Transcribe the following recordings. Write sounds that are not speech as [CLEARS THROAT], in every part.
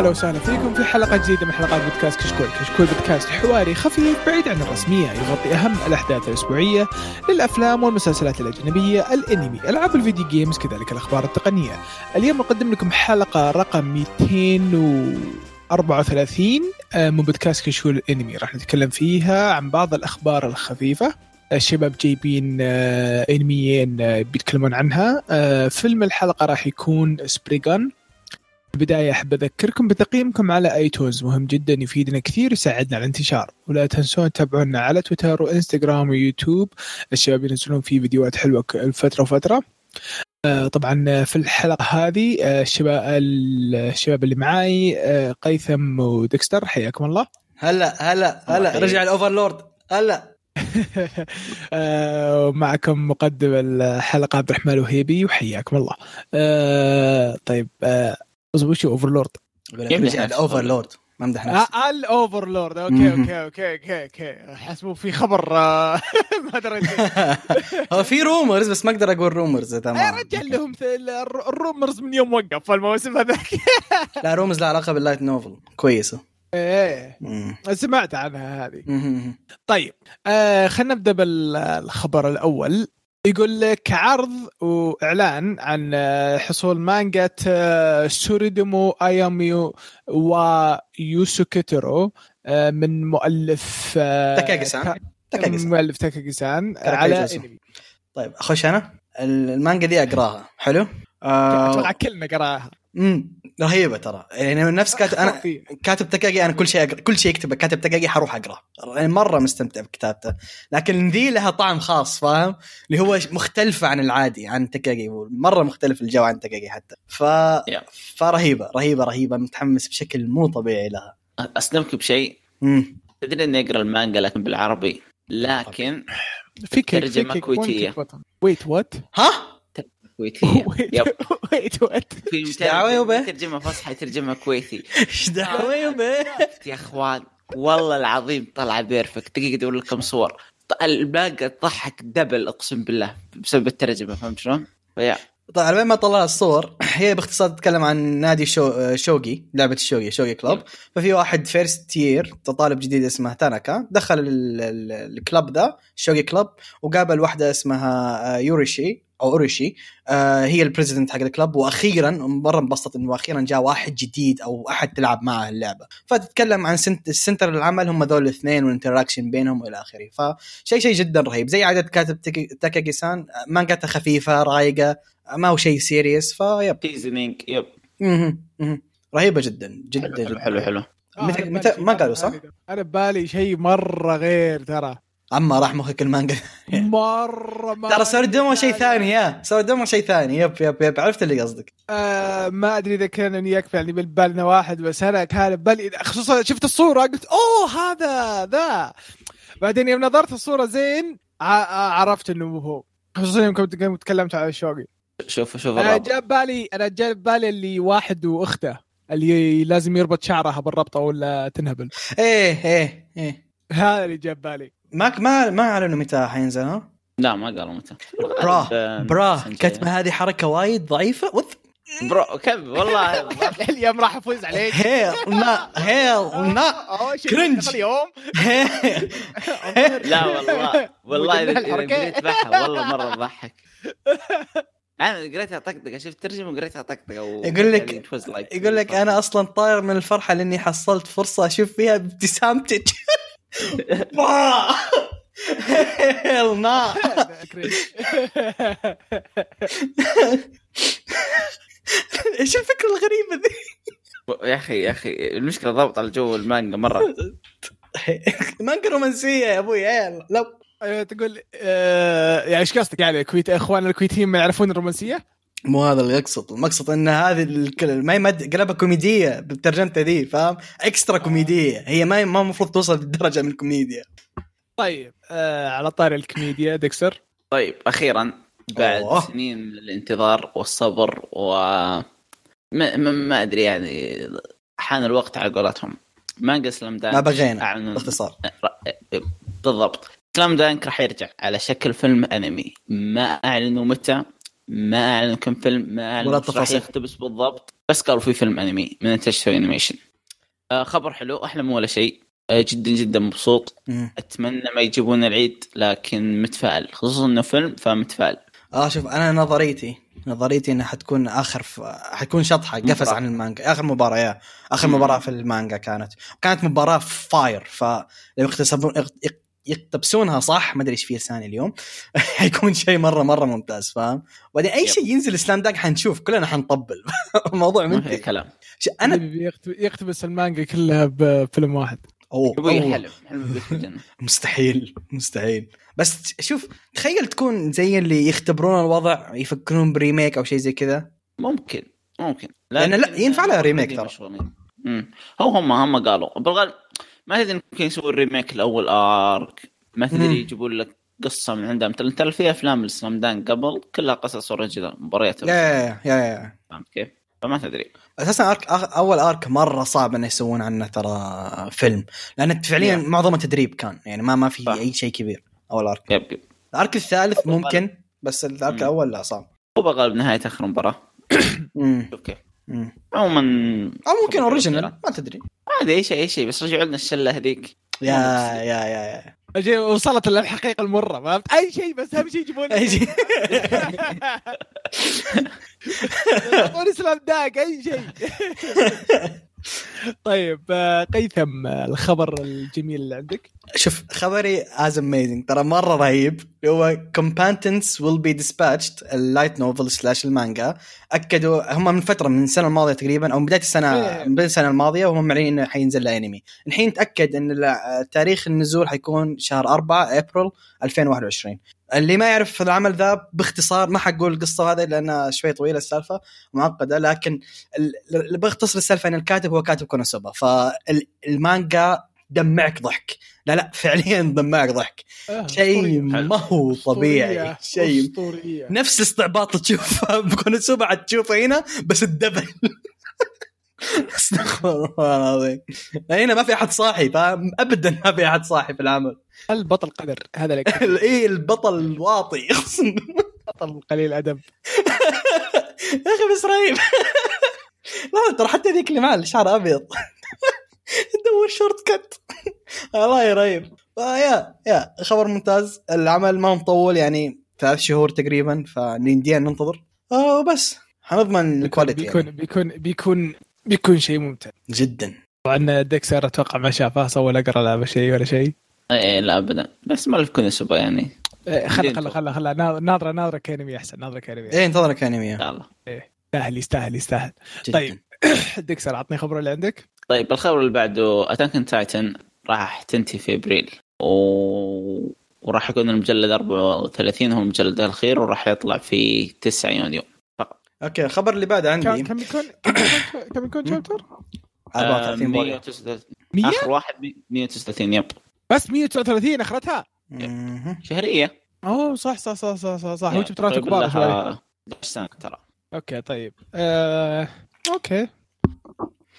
هلا وسهلا فيكم في حلقة جديدة من حلقات بودكاست كشكول، كشكول بودكاست حواري خفيف بعيد عن الرسمية يغطي أهم الأحداث الأسبوعية للأفلام والمسلسلات الأجنبية، الأنمي، ألعاب ال video games، كذلك الأخبار التقنية. اليوم نقدم لكم حلقة رقم 234 آه، من بودكاست كشكول الأنمي، راح نتكلم فيها عن بعض الأخبار الخفيفة. الشباب جايبين آه، أنميين آه، بيتكلمون عنها. آه، فيلم الحلقة راح يكون Spriggan البداية أحب أذكركم بتقييمكم على آيتونز مهم جدا يفيدنا كثير ويساعدنا على الانتشار. ولا تنسون تتابعونا على تويتر وإنستغرام ويوتيوب. الشباب ينزلون فيه فيديوهات حلوة كل فترة وفترة. آه، طبعا في الحلقة هذه آه، الشباب الشباب اللي معاي آه، قيثم وديكستر حياكم الله. هلا هلا هلا. رجع الأوفرلورد. هلا. [LAUGHS] آه، معكم مقدم الحلقة عبد الرحمن الوهيبي وحياكم الله. آه، طيب آه، وش أوفرلورد. الأوفرلورد ما مدح نفسي آه الأوفرلورد. Okay. Okay okay okay okay. حسبوا في خبر آه، [LAUGHS] ما ادري [LAUGHS] هو في rumors بس ما أقدر أقول rumors yeah تمام. رجال لهم ال rumors من يوم وقف الموسم هذاك. [LAUGHS] لا rumors لها علاقة بال light novel كويسة. إيه. سمعت عنها هذه. طيب آه خلينا نبدأ بالخبر الأول. يقول لك عرض وإعلان عن حصول مانجا سوريدومو أياميو ويوسوكيترو آه، من مؤلف آه، تاكاغي-سان. تا- تاكاغي-سان. مؤلف تاكاغي-سان كاراكيجو على. إنمي طيب اخش أنا المانجا دي أقراها حلو أتوقع آه كلنا قراها مم. رهيبة ترى. يعني من نفس كاتب أنا. كاتب تاكاجي أنا كل شيء أقرأ. كل شيء يكتبه. كاتب تاكاجي حروح اقراه يعني مرة مستمتع بكتابته. لكن ذي لها طعم خاص فاهم؟ اللي هو مختلفة عن العادي عن تاكاجي مرة مختلف الجو عن تاكاجي حتى. ف. فرهيبة رهيبة رهيبة. متحمس بشكل مو طبيعي لها. اصدمك بشيء. تدري إني أقرأ المانجا لكن بالعربي. لكن في كيك كيك كويتية. Wait what ها؟ كويتية. [LAUGHS] Yep. Wait what في؟ ترجمه فصحى ترجمه كويتي. إيش دعوة يا بيه؟ [LAUGHS] يا أخوان والله العظيم طلع perfect. دقيقة ادور لكم صور. المانجا تضحك double أقسم بالله بسبب الترجمة فهمت شلون؟ فيا. طيب على بين ما طلع الصور هي باختصار تتكلم عن نادي شو شوقي لعبة الشوقي شوقي club. ففي واحد first year طالب جديد اسمه تاناكا دخل ال- ال- ال club ذا شوقي club وقابل واحدة اسمها آه، يوروشي. أو أوروشي. آه، هي ال president حق ال club وأخيرا مرة انبسطت إنه أخيرا جاء واحد جديد أو أحد تلعب معه اللعبة. فتتكلم عن cent ال center العمل هم ذول الاثنين وال interaction بينهم وإلى آخره. فشيء شيء جدا رهيب. زي عاده كاتب تاكاجي سان مانجاته خفيفة رايقة ما هو شيء serious vibe teasing yep. رهيبة جدا جدا حلو حلو حلو. متى- أنا متى- ما قالوا صح؟ أنا ببالي شيء مرة غير ترى. أما راح مخك المانجا [LAUGHS] مرة ما ترى سوردومو شيء ثاني yeah. سوردومو شيء ثاني. Yep yep yep. عرفت اللي قصدك. آه ما أدري إذا كان إني يكفي يعني بالنا واحد بس أنا كان ببالي خصوصا شفت الصورة قلت أوه هذا ذا. بعدين يوم نظرت الصورة زين ع- عرفت إنه هو. خصوصا يوم كنت تكلمت عن الشوقي شوف شوف أنا جاب بالي أنا جاب بالي اللي واحد وأخته اللي لازم يربط شعرها بالربطة ولا تنهبل. إيه إيه إيه. هذا اللي جاب بالي. ما ما ما أعلنوا متى حينزل ها؟ لا ما قالوا متى. برا برا. كتبه هذه حركة وايد ضعيفة. وذ برو كم والله. [LAUGHS] اليوم راح افوز عليك. هيل نا هيل نا كرنج. اليوم. لا والله والله إذا بحها والله مرة تضحك أنا قريتها طقطقه شفت ترجمة وقريتها طقطقه و... يقول لك- يقول لك أنا أصلا طاير من الفرحة لأني حصلت فرصة أشوف فيها ابتسامتك. هيل نا إيش الفكرة الغريبة ذي؟ يا أخي يا أخي المشكلة ضبط على جو المانجا مرة [LAUGHS] مانجا رومانسية يا أبوي عيال لا أيوة، تقول آه، يعني إيش قصدك يعني الكويت اخوان الكويتيين ما يعرفون الرومانسية؟ مو هذا اللي يقصد. المقصد إن هذه الكل- ما هي مد قلبها كوميدية بترجمتها ذي فاهم؟ extra كوميدية. هي ما ما المفروض توصل للدرجه من الكوميديا. طيب آه على طاري الكوميديا ديكسر طيب أخيرا بعد أوه. سنين من الانتظار والصبر و ما, ما, ما أدري يعني حان الوقت على قولتهم. مانجا سلام دنك. ما بغينا باختصار. بالضبط. سلام دنك راح يرجع على شكل فيلم أنمي. ما أعلنوا متى ما اعلنوا كم فيلم ما اعلنوا ولا تفاصيل. يقتبس بالضبط بس قالوا في فيلم أنمي من انتاج animation آه خبر حلو أحلى مو ولا شيء آه جدا جدا مبسوط. أتمنى ما يجيبون العيد لكن متفائل خصوصا إنه فيلم فمتفائل آه شوف أنا نظريتي نظريتي إنها حتكون آخر ف... حتكون شطحة قفز. عن المانجا آخر مباراة يا آخر. مباراة في المانجا كانت كانت مباراة فاير فلو يغ- يقتبسونها صح ما أدري إيش فيه لساني اليوم. [LAUGHS] حيكون شيء مرة مرة ممتاز فاهم؟ وبعدين أي. شيء ينزل سلام داك حنشوف كلنا حنطبل. [LAUGHS] الموضوع في منتهي كلام. أنا يقتبس المانجا كلها بفيلم واحد. أوه. حلم حلم في الجنة. [LAUGHS] مستحيل مستحيل. بس شوف تخيل تكون زي اللي يختبرون الوضع يفكرون ب remake أو شيء زي كذا. ممكن ممكن. لأن لا، ينفع لها remake ترى. هو هم هم قالوا. بالغالب ما تدري يمكن يسوون remake الأول arc ما. تدري يجيبون لك قصة من عندهم ترى ترى في أفلام السلام دنك قبل كلها قصص original مباريات yeah Yeah yeah. فهمت كيف؟ فما تدري أساسا arc أول arc مرة صعب إنه يسوون عنه ترى فيلم لأن فعليا Yeah. معظمه تدريب كان يعني ما ما في صح. أي شيء كبير أول arc yep yep ال arc الثالث ممكن بس ال arc. الأول لا صعب هو بالغالب نهايه آخر مباراة. [COUGHS] Okay. عموما أو ممكن original. ما تدري. عادي أي شيء أي شيء بس رجعوا لنا الشلة هذيك. Yeah yeah yeah yeah. أجي وصلت للحقيقه المرة فهمت؟ أي شيء بس أهم شيء يجيبون أي شيء. [LAUGHS] يعطوني سلام داك أي شيء. [LAUGHS] طيب آه، قيثم آه، الخبر الجميل اللي عندك؟ شوف خبري از اميزنج ترى مرة رهيب. هو كومبانتنس ويل بي dispatched اللايت نوفل سلاش المانجا. أكدوا هم من فترة من السنة الماضية تقريبا أو من بداية السنة إيه. من بداية السنة الماضية وهم معلنين إنه حينزل له انمي الحين تأكد إن ال- تاريخ النزول حيكون شهر 4 ابريل 2021 اللي ما يعرف العمل ذا باختصار ما حقول القصة هذه لأنها شوي طويلة السالفة معقدة لكن ال- اللي بختصر السالفة إن الكاتب هو كاتب كونوسوبا فالمانجا دمعك ضحك لا لا فعليا دمعك ضحك آه، شيء. ما هو طبيعي. شيء نفس الاستعباط اللي تشوفه [LAUGHS] بكونوسوبا عاد تشوفه هنا بس الدبل [LAUGHS] استغفر الله العظيم. هنا ما في أحد صاحي فاهم ابدا ما في أحد صاحي في العمل. البطل قدر هذا لك [LAUGHS] اي البطل الواطي. اقسم بطل قليل ادب [LAUGHS] يا أخي بس رهيب. لا ترى حتى ذيك اللي معه الشعر أبيض. تدور شورت كت والله رهيب. فيا يا خبر ممتاز. العمل ما مطول يعني ثلاث شهور تقريبا فندينا ننتظر آه وبس. حنضمن الكواليتي بيكون يعني. بيكون بيكون بيكون شيء ممتع. جدا. طبعا ديكسر أتوقع ما شافه سوى لا قرأ لا شيء ولا شيء. إيه لا ابدا. بس ما لك كونوسوبا يعني. إيه، خلا بعدين خلا تو. خلا خلا نا- ناظره ناظره كأنمي أحسن ناظره كأنمي إيه انتظره كأنمي إن شاء الله. يستاهل يستاهل يستاهل. جداً. طيب [COUGHS] ديكسر عطني خبر اللي عندك. طيب الخبر اللي بعده Attack Titan راح تنتهي في أبريل. و... وراح يكون المجلد 34 هو المجلد الأخير وراح يطلع في 9 يونيو. okay الخبر اللي بعده كم عندي كم يكون كم يكون chapter؟ 34 volume 139 100 آخر واحد 139 yep. بس 139 أخرتها. شهرية. أوه صح صح صح صح صح, صح. هو yep، شابترات تقريباً كبار شوي. لها 11 سنة ترى. okay طيب. آه... okay.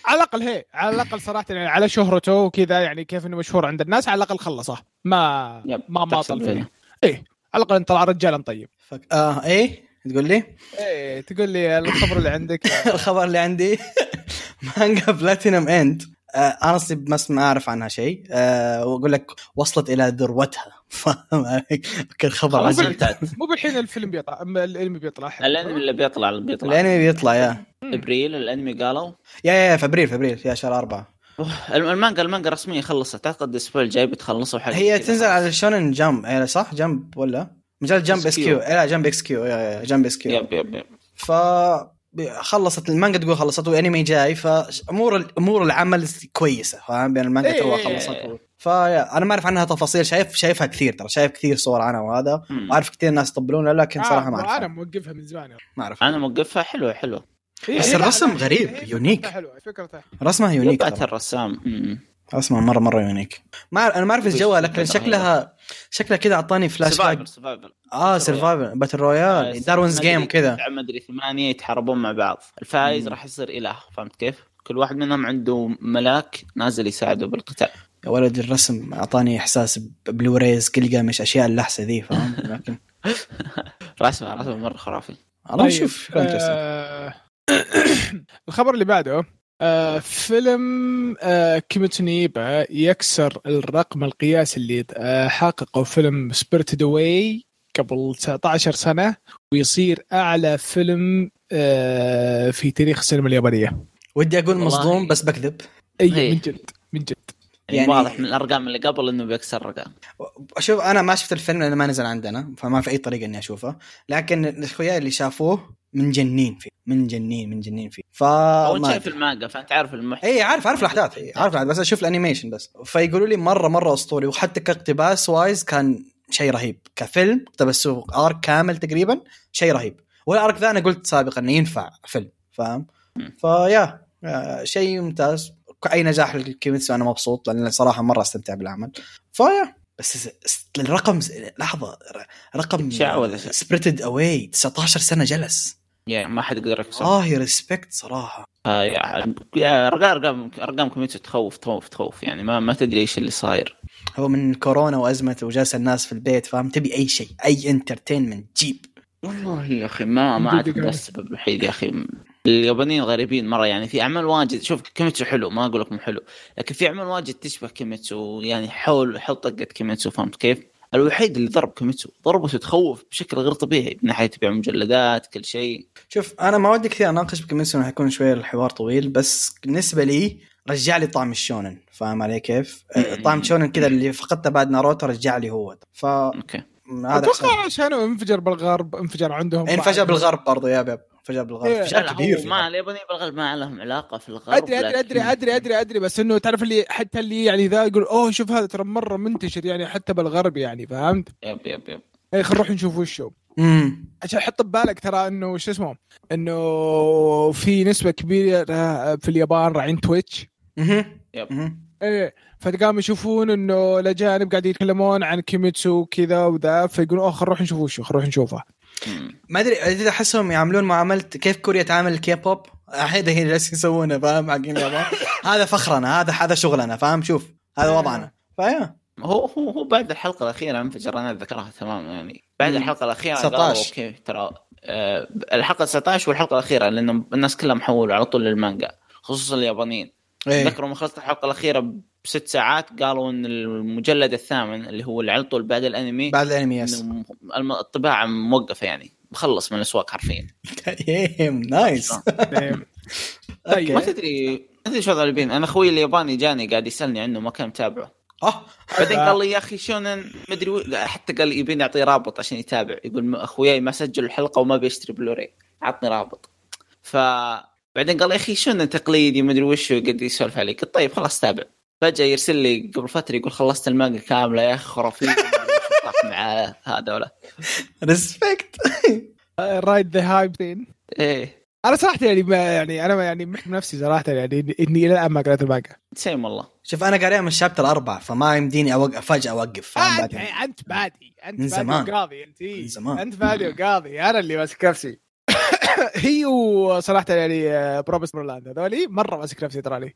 على الأقل هي على الأقل صراحة يعني على شهرته وكذا يعني كيف إنه مشهور عند الناس على الأقل خلصه. ما ما ماطل فيه. فيه إيه على الأقل طلع رجالا طيب. فك... آه إيه؟ تقول لي؟ إيه تقول لي الخبر اللي عندك. [LAUGHS] الخبر اللي عندي. [LAUGHS] مانجا بلاتينم إند. أنا اصلي بس ما أعرف عنها شيء. أه وأقول لك وصلت إلى ذروتها. [LAUGHS] فاهم عليك؟ الخبر خلاص عجيب. مو بالحين الفيلم بيطلع الأنمي بيطلع. الأنمي اللي بيطلع بيطلع. الأنمي بيطلع يا. أبريل الأنمي قالوا؟ يا يا في أبريل في أبريل يا شهر أربعة. أوه، المانجا المانجا رسميا خلصت. أعتقد الأسبوع الجاي بتخلصوا حاجة هي تنزل. على شونن جمب إيه صح؟ جمب ولا؟ مجال جمب اس. كيو لا جمب إكس كيو يا يا جمب اس كيو يب يب يب ف خلصت المانجا تقول خلصت وانمي جاي فامور أمور العمل كويسة فاهم؟ بين المانجا إيه. تو خلصت. فيا أنا ما أعرف عنها تفاصيل شايف شايفها كثير ترى شايف كثير صور عنها وهذا. وعارف كثير ناس يطبلونها لكن صراحة ما آه أنا اعرف موقفها من زمان. ما أعرف. أنا موقفها حلوة حلوة. هي- بس الرسم غريب، يونيك. رسمها يونيك ترى. الرسام. مم. رسمها مره مرة يونيك. ما أنا ما أعرف إيش جوها لكن شكلها شكلها كذا أعطاني فلاش باك سرفايفر آه سرفايفر باتل رويال داروينز جيم كذا. ما أدري ثمانية يتحاربون مع بعض. الفايز. راح يصير إله فهمت كيف؟ كل واحد منهم عنده ملاك نازل يساعده بالقتال. يا ولد الرسم أعطاني إحساس بلوريز كلجامش أشياء اللحسة ذي فاهم [LAUGHS] لكن رسمه رسمه مرة خرافي. الله طيب، شكله interesting. آه [COUGHS] الخبر اللي بعده آه فيلم آه نيبا يكسر الرقم القياسي اللي آه حققه فيلم Spirited Away قبل 19 سنة ويصير أعلى فيلم آه في تاريخ السينما اليابانية ودي أقول. مصدوم بس بكذب أي إيه. من من جد يعني, يعني- واضح من الأرقام اللي قبل إنه بيكسر رقم شوف أنا ما شفت الفيلم لأنه ما نزل عندنا فما في أي طريقة إني أشوفه. لكن اخوياي اللي شافوه منجنين فيه منجنين منجنين فيه. ف أو انت ما شايف المانجا فأنت عارف المحتوى. اي عارف عارف الأحداث. إي، عارف بس أشوف ال animation بس. فيقولوا لي مرة مرة أسطوري وحتى كاقتباس wise كان شيء رهيب. كفيلم اقتبسوه arc كامل تقريبا شيء رهيب. وال arc ذا أنا قلت سابقا إنه ينفع فيلم فاهم. ف yeah شيء ممتاز. اي نجاح للكيميتسو أنا مبسوط لأن صراحة مرة أستمتع بالعمل. ف yeah. بس الرقم لحظة رقم. Spirited Away 19 سنة جلس. يعني ما حد يقدر يكسر آه respect صراحة. آه yeah yeah أرقام أرقام أرقام كوميتسو تخوف تخوف تخوف. يعني ما ما تدري إيش اللي صاير. هو من كورونا وأزمة وجلس الناس في البيت فاهم؟ تبي أي شيء أي entertainment جيب. والله يا أخي ما ما اعتقد قال. السبب الوحيد يا أخي. اليابانيين غريبين مرة يعني في أعمال واجد شوف كيميتسو حلو ما أقول لك مو حلو لكن في أعمال واجد تشبه كيميتسو يعني حول حول طقة كيميتسو فهمت كيف؟ الوحيد اللي ضرب كيميتسو ضربته تخوف بشكل غير طبيعي من ناحية تبيع مجلدات كل شيء شوف أنا ما ودي كثير أناقش انه حيكون شوية الحوار طويل بس بالنسبة لي رجع لي طعم الشونن فاهم علي كيف؟ طعم الشونن كذا اللي فقدته بعد ناروتو رجع لي هو ف okay هذا أتوقع. عشان انفجر بالغرب انفجر عندهم انفجر. بالغرب برضو يا باب انفجر بالغرب إيه. لا كبير هو. ما اليابانيين بالغالب ما لهم علاقة في الغرب أدري أدري لكن- أدري أدري أدري أدري بس إنه تعرف اللي حتى اللي يعني ذا يقول أوه شوف هذا ترى مرة منتشر يعني حتى بالغرب يعني فهمت؟ yep yep yep اي خلينا نروح نشوف وشه امم عشان حط ببالك ترى إنه شو اسمه إنه في نسبة كبيرة في اليابان راعين Twitch مهم. إيه فتقام يشوفون إنه الأجانب قاعدين يتكلمون عن كيميتسو وكذا وذا فيقولون أوه خلينا نروح نشوف وشه خلينا نروح نشوفه. ما أدري إذا احسهم يعاملون معاملة كيف كوريا تعامل الكي بوب هذا هي اللي جالسين يسوونه فاهم؟ حقين اليابان هذا فخرنا هذا هذا شغلنا فاهم؟ شوف هذا وضعنا. ف yeah. هو هو هو بعد الحلقة الأخيرة انفجر أنا اتذكرها تماما يعني. بعد. الحلقة الأخيرة 19. قالوا okay ترى آه الحلقة 19 والحلقة الأخيرة لأنه الناس كلها حولوا على طول للمانجا خصوصا اليابانيين. إيه. ذكروا من خلصت الحلقة الأخيرة بست ساعات قالوا إن المجلد الثامن اللي هو اللي على طول بعد الأنمي بعد الأنمي yes الطباعة موقفة يعني مخلص من الأسواق حرفيا. damn [LAUGHS] nice. [LAUGHS] طيب. ما تدري ما تدري شو الياباني أنا أخوي الياباني جاني قاعد يسألني عنه ما كان متابعه. آه بعدين قال لي يا أخي شونن؟ مدري و... حتى قال لي يبيني أعطيه رابط عشان يتابع. يقول أخوياي ما سجل الحلقة وما بيشتري بلوري عطني رابط. ف بعدين قال يا أخي شونن تقليدي؟ مدري وش قد يسولف علي قلت طيب خلاص تابع. فجأة يرسل لي قبل فترة يقول خلصت المانجا كاملة يا أخي خرافية. مع [LAUGHS] هذا ولا ريسبكت رايد ذا هايب ثين إيه. أنا صراحة يعني ما يعني أنا يعني محكم نفسي صراحة يعني اني إلى الآن ما قرأت المانجا. سيم والله. شوف أنا قاريها من الشابتر أربعة فما يمديني اوقف فجأة أوقف. فاهم انت بعدين أنت بادي. أنت من بادي زمان. وقاضي أنت. من زمان. أنت بادي وقاضي. أنا اللي ماسك نفسي. [COUGHS] هي وصراحة يعني آه، بروبس برلاند هذولي مرة ماسك نفسي ترى لي.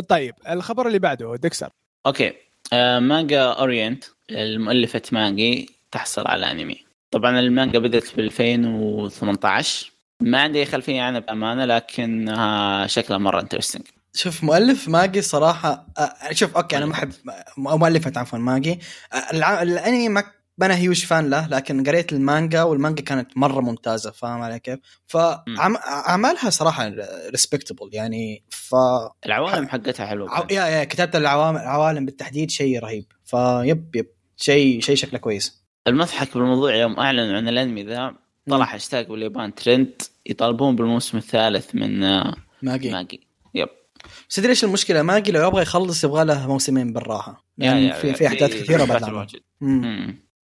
طيب الخبر اللي بعده ديكسر okay. آه مانجا أورينت المؤلفة ماجي تحصل على أنمي. طبعا المانجا بدأت ب 2018 ما عندي خلفية عنها بأمانة لكنها شكلها مرة interesting شوف مؤلف ماجي صراحة آه، شوف okay أنا ما أحب مؤلفة عفوا ماجي آه، الأنمي ما أنا huge fan له لكن قريت المانجا والمانجا كانت مرة ممتازة فاهم علي كيف؟ فاعمالها صراحة respectable يعني ف العوالم حقتها حلوة عو- يا يا كتابة العوالم العوالم بالتحديد شيء رهيب ف yep yep شيء شيء شكله كويس. المضحك بالموضوع يوم اعلنوا عن الأنمي ذا طلع هاشتاج باليابان ترند يطالبون بالموسم الثالث من آه، ماجي. ماجي. yep. بس تدري إيش المشكلة؟ ماجي لو يبغى يخلص يبغى له موسمين بالراحة. يعني يا- في يا- في أحداث كثيرة بعد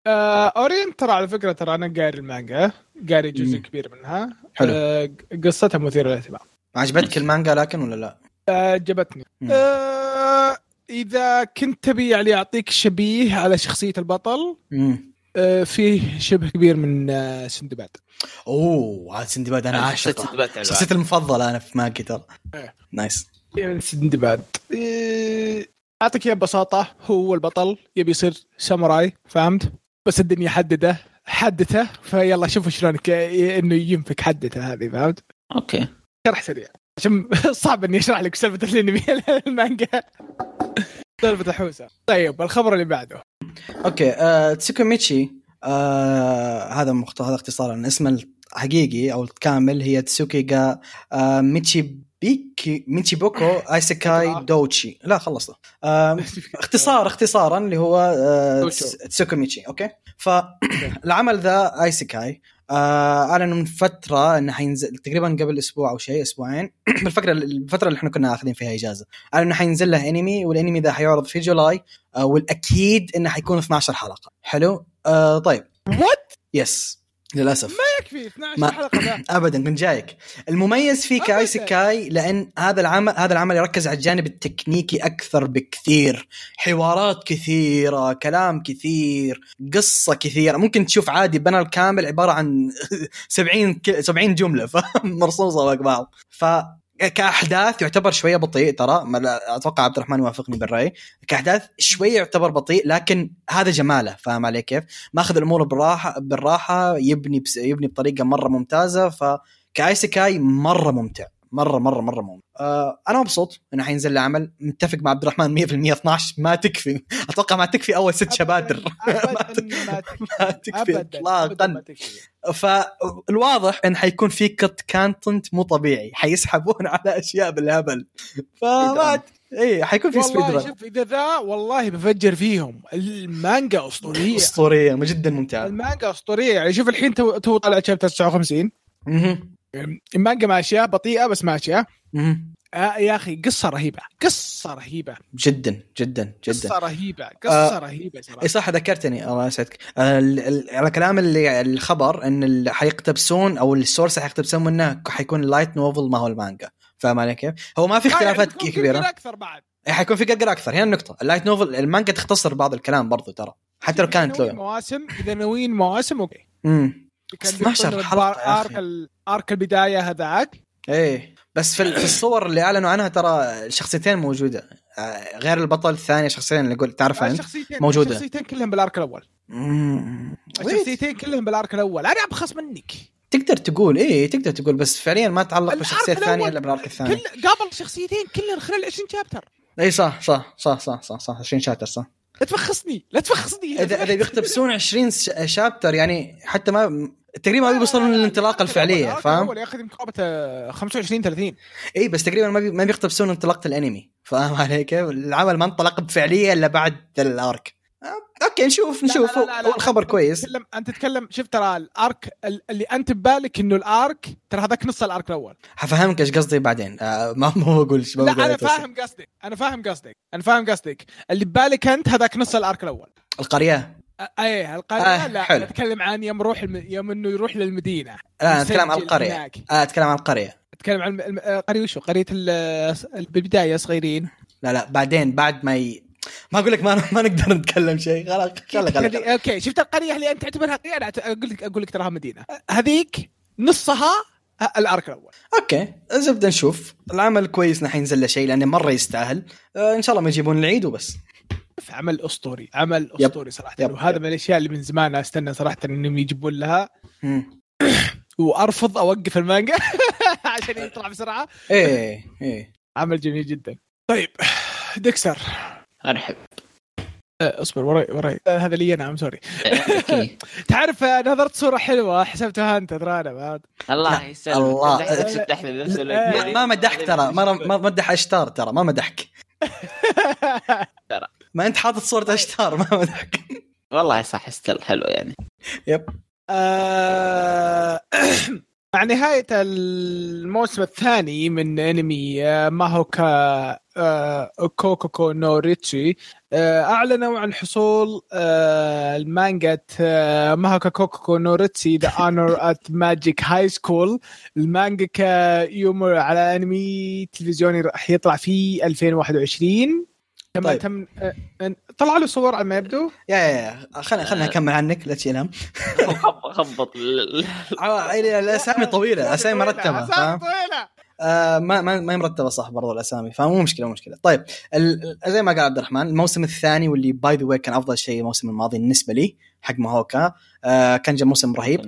آه Orient ترى على فكرة ترى أنا قاري المانجا قاري جزء مم. كبير منها حلو. آه قصتها مثيرة للاهتمام عجبتك المانجا لكن ولا لا؟ آه، عجبتني مم. آه إذا كنت تبي يعني أعطيك شبيه على شخصية البطل مم. آه فيه شبه كبير من آه سندباد أوه هذا سندباد أنا شخصية عاشقه سندباد. شخصيتي المفضلة أنا في ماجي ترى إيه. nice من سندباد آه، أعطيك إياه ببساطة هو البطل يبي يصير ساموراي فهمت بس الدنيا حدده حدته فيلا شوفوا شلون إنه ينفك حدته هذه فهمت؟ أوكي. شرح سريع. عشان [LAUGHS] صعب إني أشرح لك سالفة الانمي المانجا [LAUGHS] سالفة الحوسة. طيب الخبر اللي بعده. أوكي آه، تسوكوميتشي آه، هذا مخت... هذا اختصارا اسمه الحقيقي أو الكامل هي تسوكيغا آه، ميتشي بيكي ميتشي بوكو [LAUGHS] isekai دوتشي. لا خلصنا. آه، [LAUGHS] اختصار اختصارا اللي هو آه، تسوكوميتشي أوكي؟ فالعمل [CLEARS THROAT] ذا isekai آه اعلنوا من فترة انه حينزل تقريبا قبل أسبوع أو شيء أسبوعين. [CLEARS THROAT] بالفكرة الفترة اللي إحنا كنا آخذين فيها إجازة. اعلنوا إنه حينزل له انمي والانمي ذا حيعرض في July آه والأكيد إنه حيكون 12 حلقة. حلو؟ آه طيب. what yes للأسف. يكفي 12 ما- حلقة ذا [CLEARS THROAT] ابدا كنت جايك. المميز فيه أبداً. ك isekai لأن هذا العمل هذا العمل يركز على الجانب التكنيكي أكثر بكثير. حوارات كثيرة كلام كثير قصة كثيرة. ممكن تشوف عادي panel كامل عبارة عن [LAUGHS] 70 ك- 70 جملة مرصوصة فوق بعض. ف كأحداث يعتبر شوية بطيء ترى. أتوقع عبد الرحمن يوافقني بالرأي. كأحداث شوية يعتبر بطيء لكن هذا جماله. فاهم علي كيف؟ ماخذ الأمور بالراحة بالراحة يبني بس يبني بطريقة مرة ممتازة. فك isekai مرة ممتع. مرة مرة مرة ممتع. آه أنا مبسوط انه حينزل لي عمل. متفق مع عبد الرحمن 100% 12 ما تكفي. أتوقع ما تكفي أول ست شباتر. ابدا ما تكفي. اطلاقا. فالواضح إن حيكون في cut content مو طبيعي. حيسحبون [LAUGHS] على أشياء بالهبل. فما اي حيكون في speed والله run شوف إذا ذا والله بفجر فيهم. المانجا أسطورية. أسطورية جدا ممتعة. المانجا أسطورية. يعني شوف الحين تو تو طلع chapter 59 مهم. المانجا ماشيه بطيئة بس ماشيه. آه يا أخي قصة رهيبة قصة رهيبة. جدا جدا جدا. قصة رهيبة قصة رهيبة صراحة إي صح ذكرتني. الله يسعدك. آه، على كلام اللي الخبر إن اللي حيقتبسون أو ال source اللي حيقتبسون منه حيكون ال light novel ما هو المانجا. فاهم علي كيف؟ هو ما في آه، يعني اختلافات في كبيرة. أكثر بعد. حيكون في قرقر أكثر. هنا النقطة. ال light novel المانجا تختصر بعض الكلام برضو ترى. حتى لو كانت لو مواسم إذا ناويين مواسم أوكي. امم كان 12 بيكون حلقة البار- يا أخي. arc arc البداية هذاك. إيه بس في, ال- في الصور اللي أعلنوا عنها ترى الشخصيتين موجودة. آه، غير البطل الثاني شخصيتين اللي قلت تعرفها أنت؟ موجودة. الشخصيتين كلهم بال arc الأول. الشخصيتين كلهم بال arc الأول. أنا ابخص منك. تقدر تقول إيه تقدر تقول بس فعليا ما تعلق بالشخصيه الثانية إلا بال arc الثاني. كل قابل الشخصيتين كلهم خلال 20 شابتر. إي صح صح صح صح صح صح 20 chapter صح. لا تفخصني لا تفخصني اذا إذا بيقتبسون 20 ش- chapter يعني حتى ما تقريبا ما بيوصلون للانطلاقه الفعلية فاهم؟ الأول ياخذ يمكن قرابه آه، 25 30 إي بس تقريبا ما بي ما بيقتبسون انطلاقة الأنمي فاهم علي كيف؟ العمل ما انطلق بفعلية إلا بعد الأرك. آه، أوكي نشوف لا، نشوف. لا، لا، لا، هو الخبر أنت كويس. تتكلم أنت تتكلم شوف ترى ال arc ال- اللي أنت ببالك إنه ال arc ترى هذاك نص ال arc الأول. حفهمك إيش قصدي بعدين. آه ما [LAUGHS] ما بقول ما لا بقول أنا. فاهم قصدك أنا فاهم قصدك أنا فاهم قصدك. اللي ببالك أنت هذاك نص الأرك الأول. القرية. إيه القريه آه، لا حلو. اتكلم عن يوم يروح الم... يوم إنه يروح للمدينة. لا أنا اتكلم عن يسجل القرية. هناك. آه اتكلم عن القرية. اتكلم عن الم- آه، قرية وشو؟ قرية ال- ال- بالبداية صغيرين. لا لا بعدين بعد ما ي... ما أقول لك ما, ما نقدر نتكلم شيء. خلاص [LAUGHS] هذه- أوكي شفت القرية اللي أنت تعتبرها قرية؟ أنا أقول لك أقول لك تراها مدينة. هذيك نصها آه، ال arc الأول. أوكي زبده نشوف. العمل كويس انه حينزل له شيء لأنه مرة يستاهل. آه إن شاء الله ما يجيبون العيد وبس. عمل أسطوري عمل yep. أسطوري صراحة yep. وهذا yep. من الأشياء اللي من زمان أستنى صراحة إنهم يجيبون لها. [COUGHS] وأرفض أوقف المانجا [LAUGHS] عشان يطلع بسرعة إيه إيه عمل جميل جدا طيب ديكسر أرحب آه، اصبر وراي وراي آه، هذا لي أنا I'm sorry. [LAUGHS] تعرف نظرت صورة حلوة حسبتها أنت ترى أنا بعد الله يسلمك الله. ما, مدحك ترى ما ما مدح أشتار ترى ما مدحك [LAUGHS] ترى. ما انت حاطط صورة اشتار ما مدحك والله صح style حلو يعني. yep. آه، [CLEARS THROAT] مع نهاية الموسم الثاني من أنمي آه، ماهوكا آه، كوكوكو نو ريتشي أعلنوا عن حصول المانجا ماهوكا كوكوكو نو ريتشي The Honor at Magic High School المانجا يومر على أنمي تلفزيوني راح يطلع في 2021 كما طيب. تم آه، طلع له صور على ما يبدو. يا يا يا. خلنا خلنا اكمل عنك لا تشيل هم خبط [LAUGHS] خبط ال- ع- [LAUGHS] الأسامي طويلة اسامي مرتبة أسامي فاهم؟ طويلة. آه ما ما ما هي مرتبة صح برضو الأسامي فمو مشكلة مو مشكلة. طيب زي ما قال عبد الرحمن الموسم الثاني واللي by the way كان أفضل شيء الموسم الماضي بالنسبة لي حق ماهوكا آه كان جا موسم رهيب.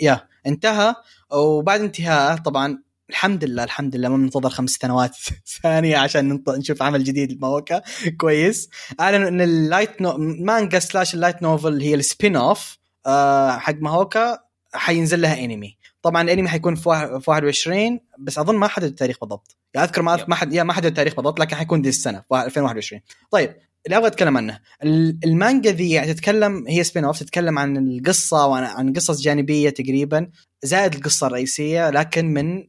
yeah انتهى. وبعد انتهائه طبعا الحمد لله الحمد لله ما بننتظر خمس سنوات [LAUGHS] ثانية عشان ننط- نشوف عمل جديد لماهوكا. كويس. أعلنوا إن ال light no... مانجا slash ال light novel هي ال spin-off آه حق ماهوكا حينزل لها انمي طبعا الانمي حيكون في واحد- في 21 بس أظن ما حدد التاريخ بالضبط. يعني أذكر ما. ما حد yeah ما حدد التاريخ بالضبط لكن حيكون دي السنة في 2021 طيب اللي أبغى أتكلم عنه ال- المانجا ذي يعني تتكلم هي spin-off تتكلم عن القصة وعن عن قصص جانبية تقريبا زائد القصة الرئيسية لكن من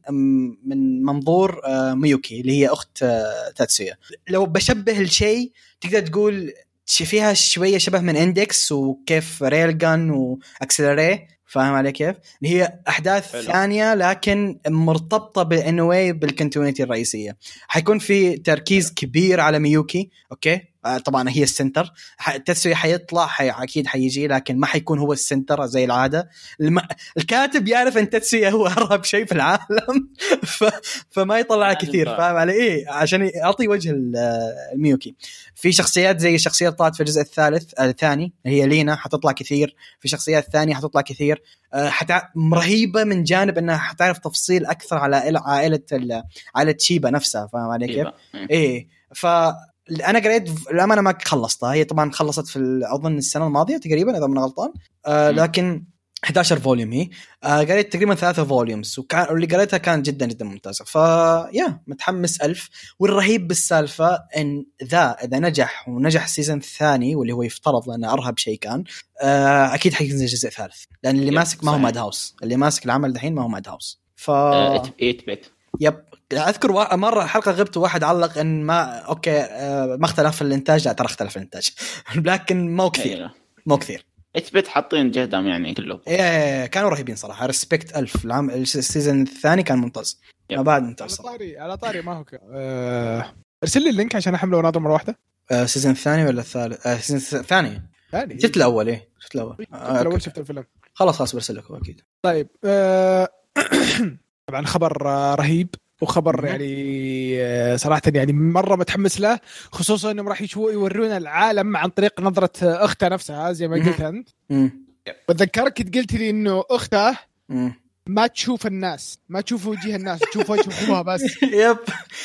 من منظور آه، ميوكي اللي هي أخت آه، تاتسويا لو بشبه الشيء تقدر تقول فيها شوية شبه من إندكس وكيف Railgun و Accelerator فاهم علي كيف؟ اللي هي أحداث حلو. ثانية لكن مرتبطة بالانوي بال continuity الرئيسية. حيكون في تركيز كبير على ميوكي okay؟ آه، طبعا هي ال center. تاتسويا حيطلع حي... أكيد حيجي لكن ما حيكون هو ال center زي العادة. الم... الكاتب يعرف أن تاتسويا هو ارهب شيء في العالم. [LAUGHS] ف... فما يطلع لازم كثير. فاهم علي؟ إيه عشان يعطي وجه ال- الميوكي. في شخصيات زي الشخصيه اللي طلعت في الجزء الثالث آه، الثاني هي لينا حتطلع كثير. في شخصيات ثانية حتطلع كثير. آه، حتع... رهيبة من جانب إنها حتعرف تفصيل أكثر على عائلة عائلة شيبا نفسها فاهم علي كيف؟ إيه ف أنا قريت المانجا ما خلصتها. هي طبعا خلصت في أظن السنة الماضية تقريبا إذا ما غلطان. آه. لكن 11 volume هي. آه قريت تقريبا ثلاثة volumes وكان واللي قريتها كانت جدا جدا ممتازة. ف yeah متحمس ألف. والرهيب بالسالفة إن ذا إذا نجح ونجح ال season الثاني واللي هو يفترض لأنه أرهب شيء كان آه أكيد حينزل جزء ثالث. لأن اللي ماسك ما هو. Madhouse. اللي ماسك العمل دحين ما هو Madhouse. ف آه، 8bit yep. أذكر مرة حلقة غبت وواحد علق إن ما okay آه، ما اختلف الإنتاج لا ترى اختلف الإنتاج. [LAUGHS] لكن مو كثير. كثير مو كثير. 8bit حاطين جهدهم يعني كلهم إيه كانوا رهيبين صراحة. respect ألف. العام ال season الثاني كان ممتاز. ما بعد ممتاز على طاري على طاري ما هو ك... آه... ارسل لي ال link عشان أحمله وناظر مرة واحدة. آه، ال season الثاني ولا الثالث؟ آه، ال season الثاني ثاني. شفت الأول إيه. شفت الأول. شفت آه، الأول. شفت الفيلم. خلاص خلاص برسل لك هو أكيد. طيب آه... [COUGHS] طبعا خبر آه، رهيب. وخبر. يعني آه، صراحة يعني مرة متحمس له خصوصا إنهم راح يورونا العالم عن طريق نظرة اختها نفسها زي ما. قلت أنت. بتذكرك قلت لي إنه اختها مم. ما تشوف الناس ما تشوف وجه الناس تشوف وجه ابوها بس. [LAUGHS] يب.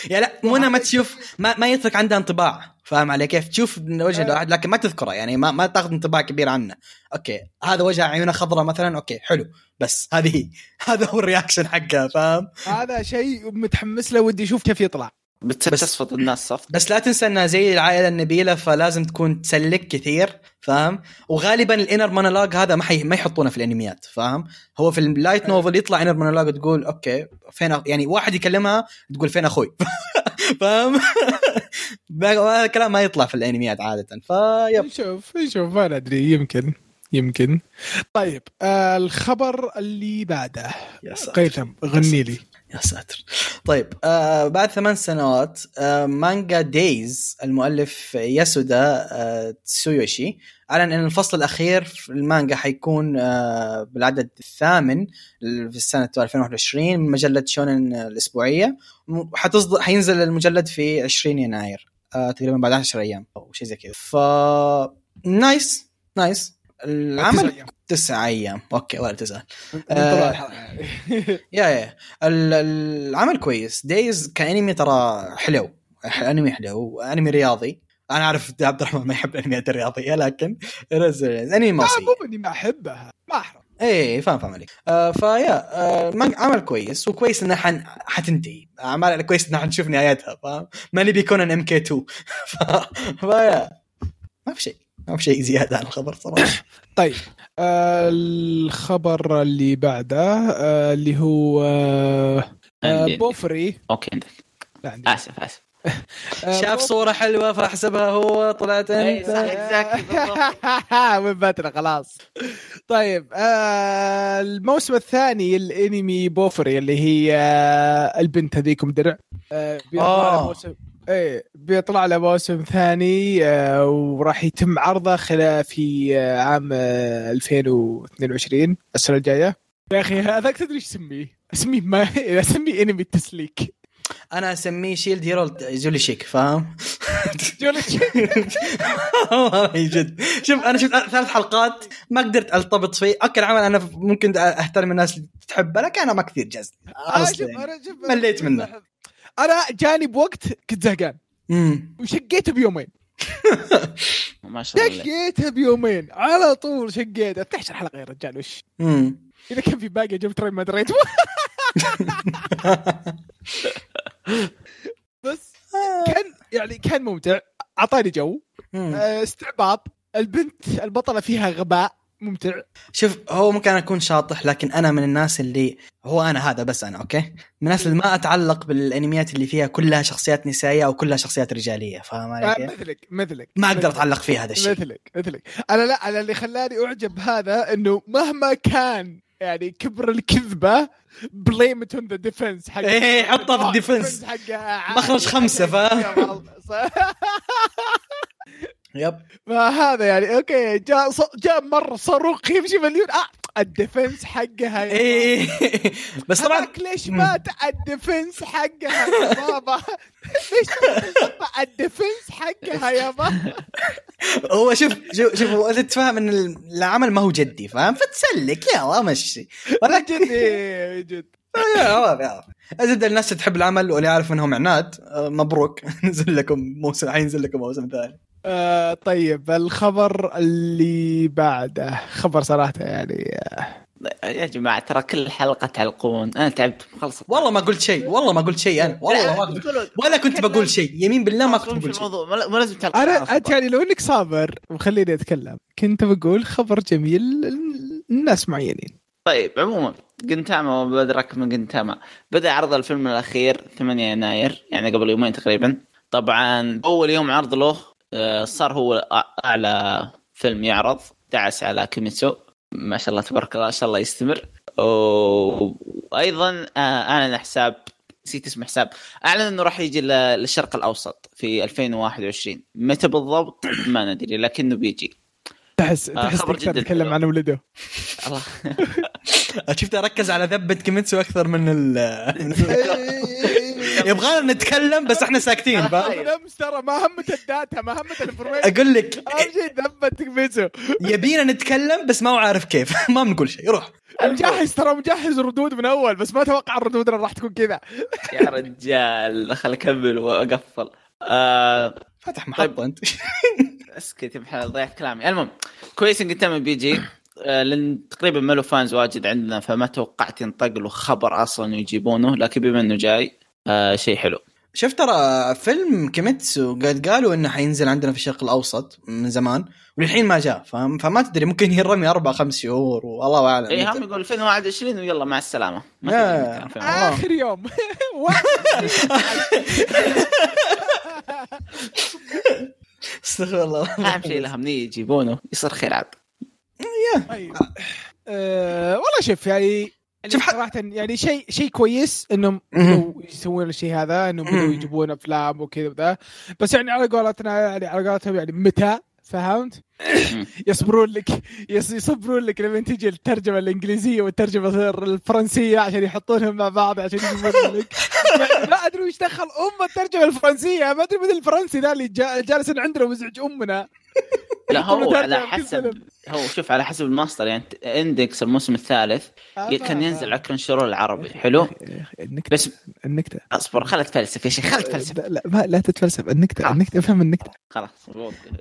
يا لا مو ما تشوف ما, ما يترك عندها انطباع. فاهم علي كيف؟ تشوف وجه آه. الواحد لكن ما تذكره. يعني ما, ما تاخذ انطباع كبير عنه. okay. هذا وجه عيونه خضراء مثلا okay حلو. بس هذه هي. [LAUGHS] هذا هو ال reaction حقها فاهم؟ هذا شيء متحمس له ودي أشوف كيف يطلع. بتصير بس- تصفط الناس صفط بس لا تنسى إنها زي العائلة النبيلة فلازم تكون تسلك كثير فاهم؟ وغالبا ال inner monologue هذا ما حي... ما يحطونه في الانميات فاهم؟ هو في ال light novel يطلع inner monologue تقول okay فين أخ... يعني واحد يكلمها تقول فين أخوي؟ [LAUGHS] فاهم؟ [LAUGHS] هذا الكلام ما يطلع في الانميات عادة ف yep. نشوف نشوف ما ندري يمكن يمكن. طيب آه الخبر اللي بعده. يا ساتر. قيثم غني لي. يا ساتر. طيب آه بعد ثمان سنوات آه مانجا دايز المؤلف ياسودا آه تسويوشي أعلن إن الفصل الأخير في المانجا حيكون آه بالعدد الثامن في السنة 2021 من مجلة شونن الأسبوعية. حتصدر حينزل المجلد في 20 يناير آه تقريبا بعد 10 أيام أو شيء زي كذا. ف nice nice. العمل تسع أيام. okay ولا من آه. [LAUGHS] yeah yeah. ال- العمل كويس. Days كأنمي ترى حلو. أنمي حلو. وانمي رياضي. أنا أعرف عبد الرحمن ما يحب الأنميات الرياضية لكن انمي لا مصري مو إني ما أحبها. ما أحرم. إيه فاهم فاهم عليك. آه ف yeah آه عمل كويس وكويس انها حن... حتنتهي. اعمال كويس انها حنشوف نهايتها فاهم؟ ما نبي ام كي 2 ف... فيا. ما في شيء. ما في شيء زيادة عن الخبر صراحة [COUGHS] طيب آه الخبر اللي بعده آه اللي هو آه آه. بوفري أوكي عندك لا عندي. آسف آسف [LAUGHS] آه، شاف صورة حلوة فاحسبها هو طلعت إيه، أنت صح. exactly بالضبط. [LAUGHS] من باتنا خلاص طيب آه الموسم الثاني الانمي بوفري اللي هي آه البنت هذيكم درع آه آه. إيه بيطلع له موسم ثاني آه وراح يتم عرضه خلال في آه عام آه 2022 السنة الجاية يا أخي هذاك تدري إيش تسميه؟ اسميه ما [LAUGHS] اسميه انمي التسليك أنا أسميه Shield Hero girly chick فاهم؟ girly والله جد شوف أنا شفت ثلاث حلقات ما قدرت ارتبط فيه okay العمل أنا ممكن أحترم الناس اللي تحبه لكن أنا ما كثير جاز آه، شوف أنا شوف مليت منه. أنا جاني بوقت كنت زهقان. امم وشقيته بيومين. [LAUGHS] ما شاء الله. شقيته بيومين. على طول شقيته. 12 حلقه يا رجال وش؟ امم إذا كان في باقي جبت ما دريت. [LAUGHS] بس كان يعني كان ممتع. أعطاني جو. آه، استعباط. البنت البطلة فيها غباء. ممتع شوف هو ممكن أكون شاطح لكن أنا من الناس اللي هو أنا هذا بس أنا okay من الناس اللي ما أتعلق بالأنميات اللي فيها كلها شخصيات نسائية أو كلها شخصيات رجالية فاهم علي آه،؟ مثلك مثلك ما أقدر. أتعلق فيه هذا الشيء مثلك مثلك أنا لا أنا اللي خلاني أعجب هذا إنه مهما كان يعني كبر الكذبة blame on the defense حق إيه، حطها في ال defense. مخرج خمسة، [LAUGHS] فاهم؟ [LAUGHS] yep. فهذا يعني أوكي جاء ص- جاء مرة صاروخ يمشي مليون آه الديفنس حقها يا إيه. بس طبعا ليش مات الديفنس حقها يا [LAUGHS] بابا؟ ليش الديفنس حقها يا بابا؟ هو شوف شوف شوف هو أنت تفهم إن العمل ما هو جدي فاهم؟ فتسلك يلا مشي. ولكن جد إيه، جد ازد الناس تحب العمل واللي عارف إنهم عناد آه، مبروك. [LAUGHS] نزل لكم موسم حينزل لكم موسم ثاني. آه طيب الخبر اللي بعده خبر صراحة يعني آه، يا جماعة ترى كل حلقة تعلقون. أنا تعبت خلصت. والله ما قلت شيء والله ما قلت شيء أنا والله ما قلت. ولا كنت بقول شيء يمين بالله ما كنت في بقول شيء. الموضوع ما لازم تعلق. أنا أنت يعني لو إنك صابر وخليني أتكلم كنت بقول خبر جميل الناس معينين. طيب عموما جنتاما وبدرك من جنتاما. بدأ عرض الفيلم الأخير 8 يناير يعني قبل يومين تقريبا. طبعا أول يوم عرض له صار هو أعلى فيلم يعرض دعس على كيميتسو ما شاء الله تبارك الله ان شاء الله يستمر. وأيضا آه، أعلن حساب نسيت اسم حساب. أعلن إنه راح يجي للشرق الأوسط في 2021 متى بالضبط؟ [CLEARS THROAT] ما ندري لكنه بيجي. تحس آه، تحس يتكلم حلو. عن ولده. الله. [LAUGHS] شفت أركز على ذبة كيميتسو أكثر من ال [LAUGHS] يبغانا نتكلم بس إحنا ساكتين؟ [LAUGHS] نمس ترى ما همت ال data ما همت ال information. أقول لك أهم شيء ذبة كيميتسو يبينا نتكلم بس ما هو عارف كيف. [LAUGHS] ما بنقول شيء روح مجهز ترى مجهز ردود من أول بس ما توقع الردود راح تكون كذا. [LAUGHS] يا رجال خل أكمل وأقفل. آه فتح محطة أنت. اسكت يا محل ضيعت كلامي. المهم كويس ان قدام بيجي آه، لأن تقريبا ما له fans واجد عندنا فما توقعت ينطق له خبر أصلا يجيبونه لكن بما إنه جاي آه شيء حلو. شفت ترى فيلم كيميتسو قد قالوا إنه حينزل عندنا في الشرق الأوسط من زمان وللحين ما جاء فاهم؟ فما تدري ممكن يرمي أربع خمس شهور والله أعلم. اي هم يقول 2021 ويلا مع السلامة. ما 2021. آخر يوم. [LAUGHS] [LAUGHS] استغفر الله. أهم شيء الاهم نية يجيبونه يصير خير عاد. طيب. آه، والله شوف يعني شوف صراحة يعني شيء شيء كويس إنهم يسوون الشيء هذا إنهم. بدوا يجيبون أفلام وكذا وذا. بس يعني على قولتنا يعني على قولتهم يعني متى؟ فهمت؟ [COUGHS] يصبرون لك يص- يصبرون لك لما تجي الترجمة الإنجليزية والترجمة الفرنسية عشان يحطونهم مع بعض عشان يجيبون لك. يعني ما أدري وش دخل أم الترجمة الفرنسية. ما أدري من الفرنسي ذا اللي جا- جالس عندنا ومزعج أمنا. لا [LAUGHS] هو على حسب. هو شوف على حسب الماستر يعني Index الموسم الثالث آه، كان ينزل على Crunchyroll العربي. حلو؟ النكتة بس النكتة. أصبر خلت تفلسف يا شيخ خلت تفلسف لا, لا ما لا تتفلسف النكتة النكتة افهم النكتة. خلاص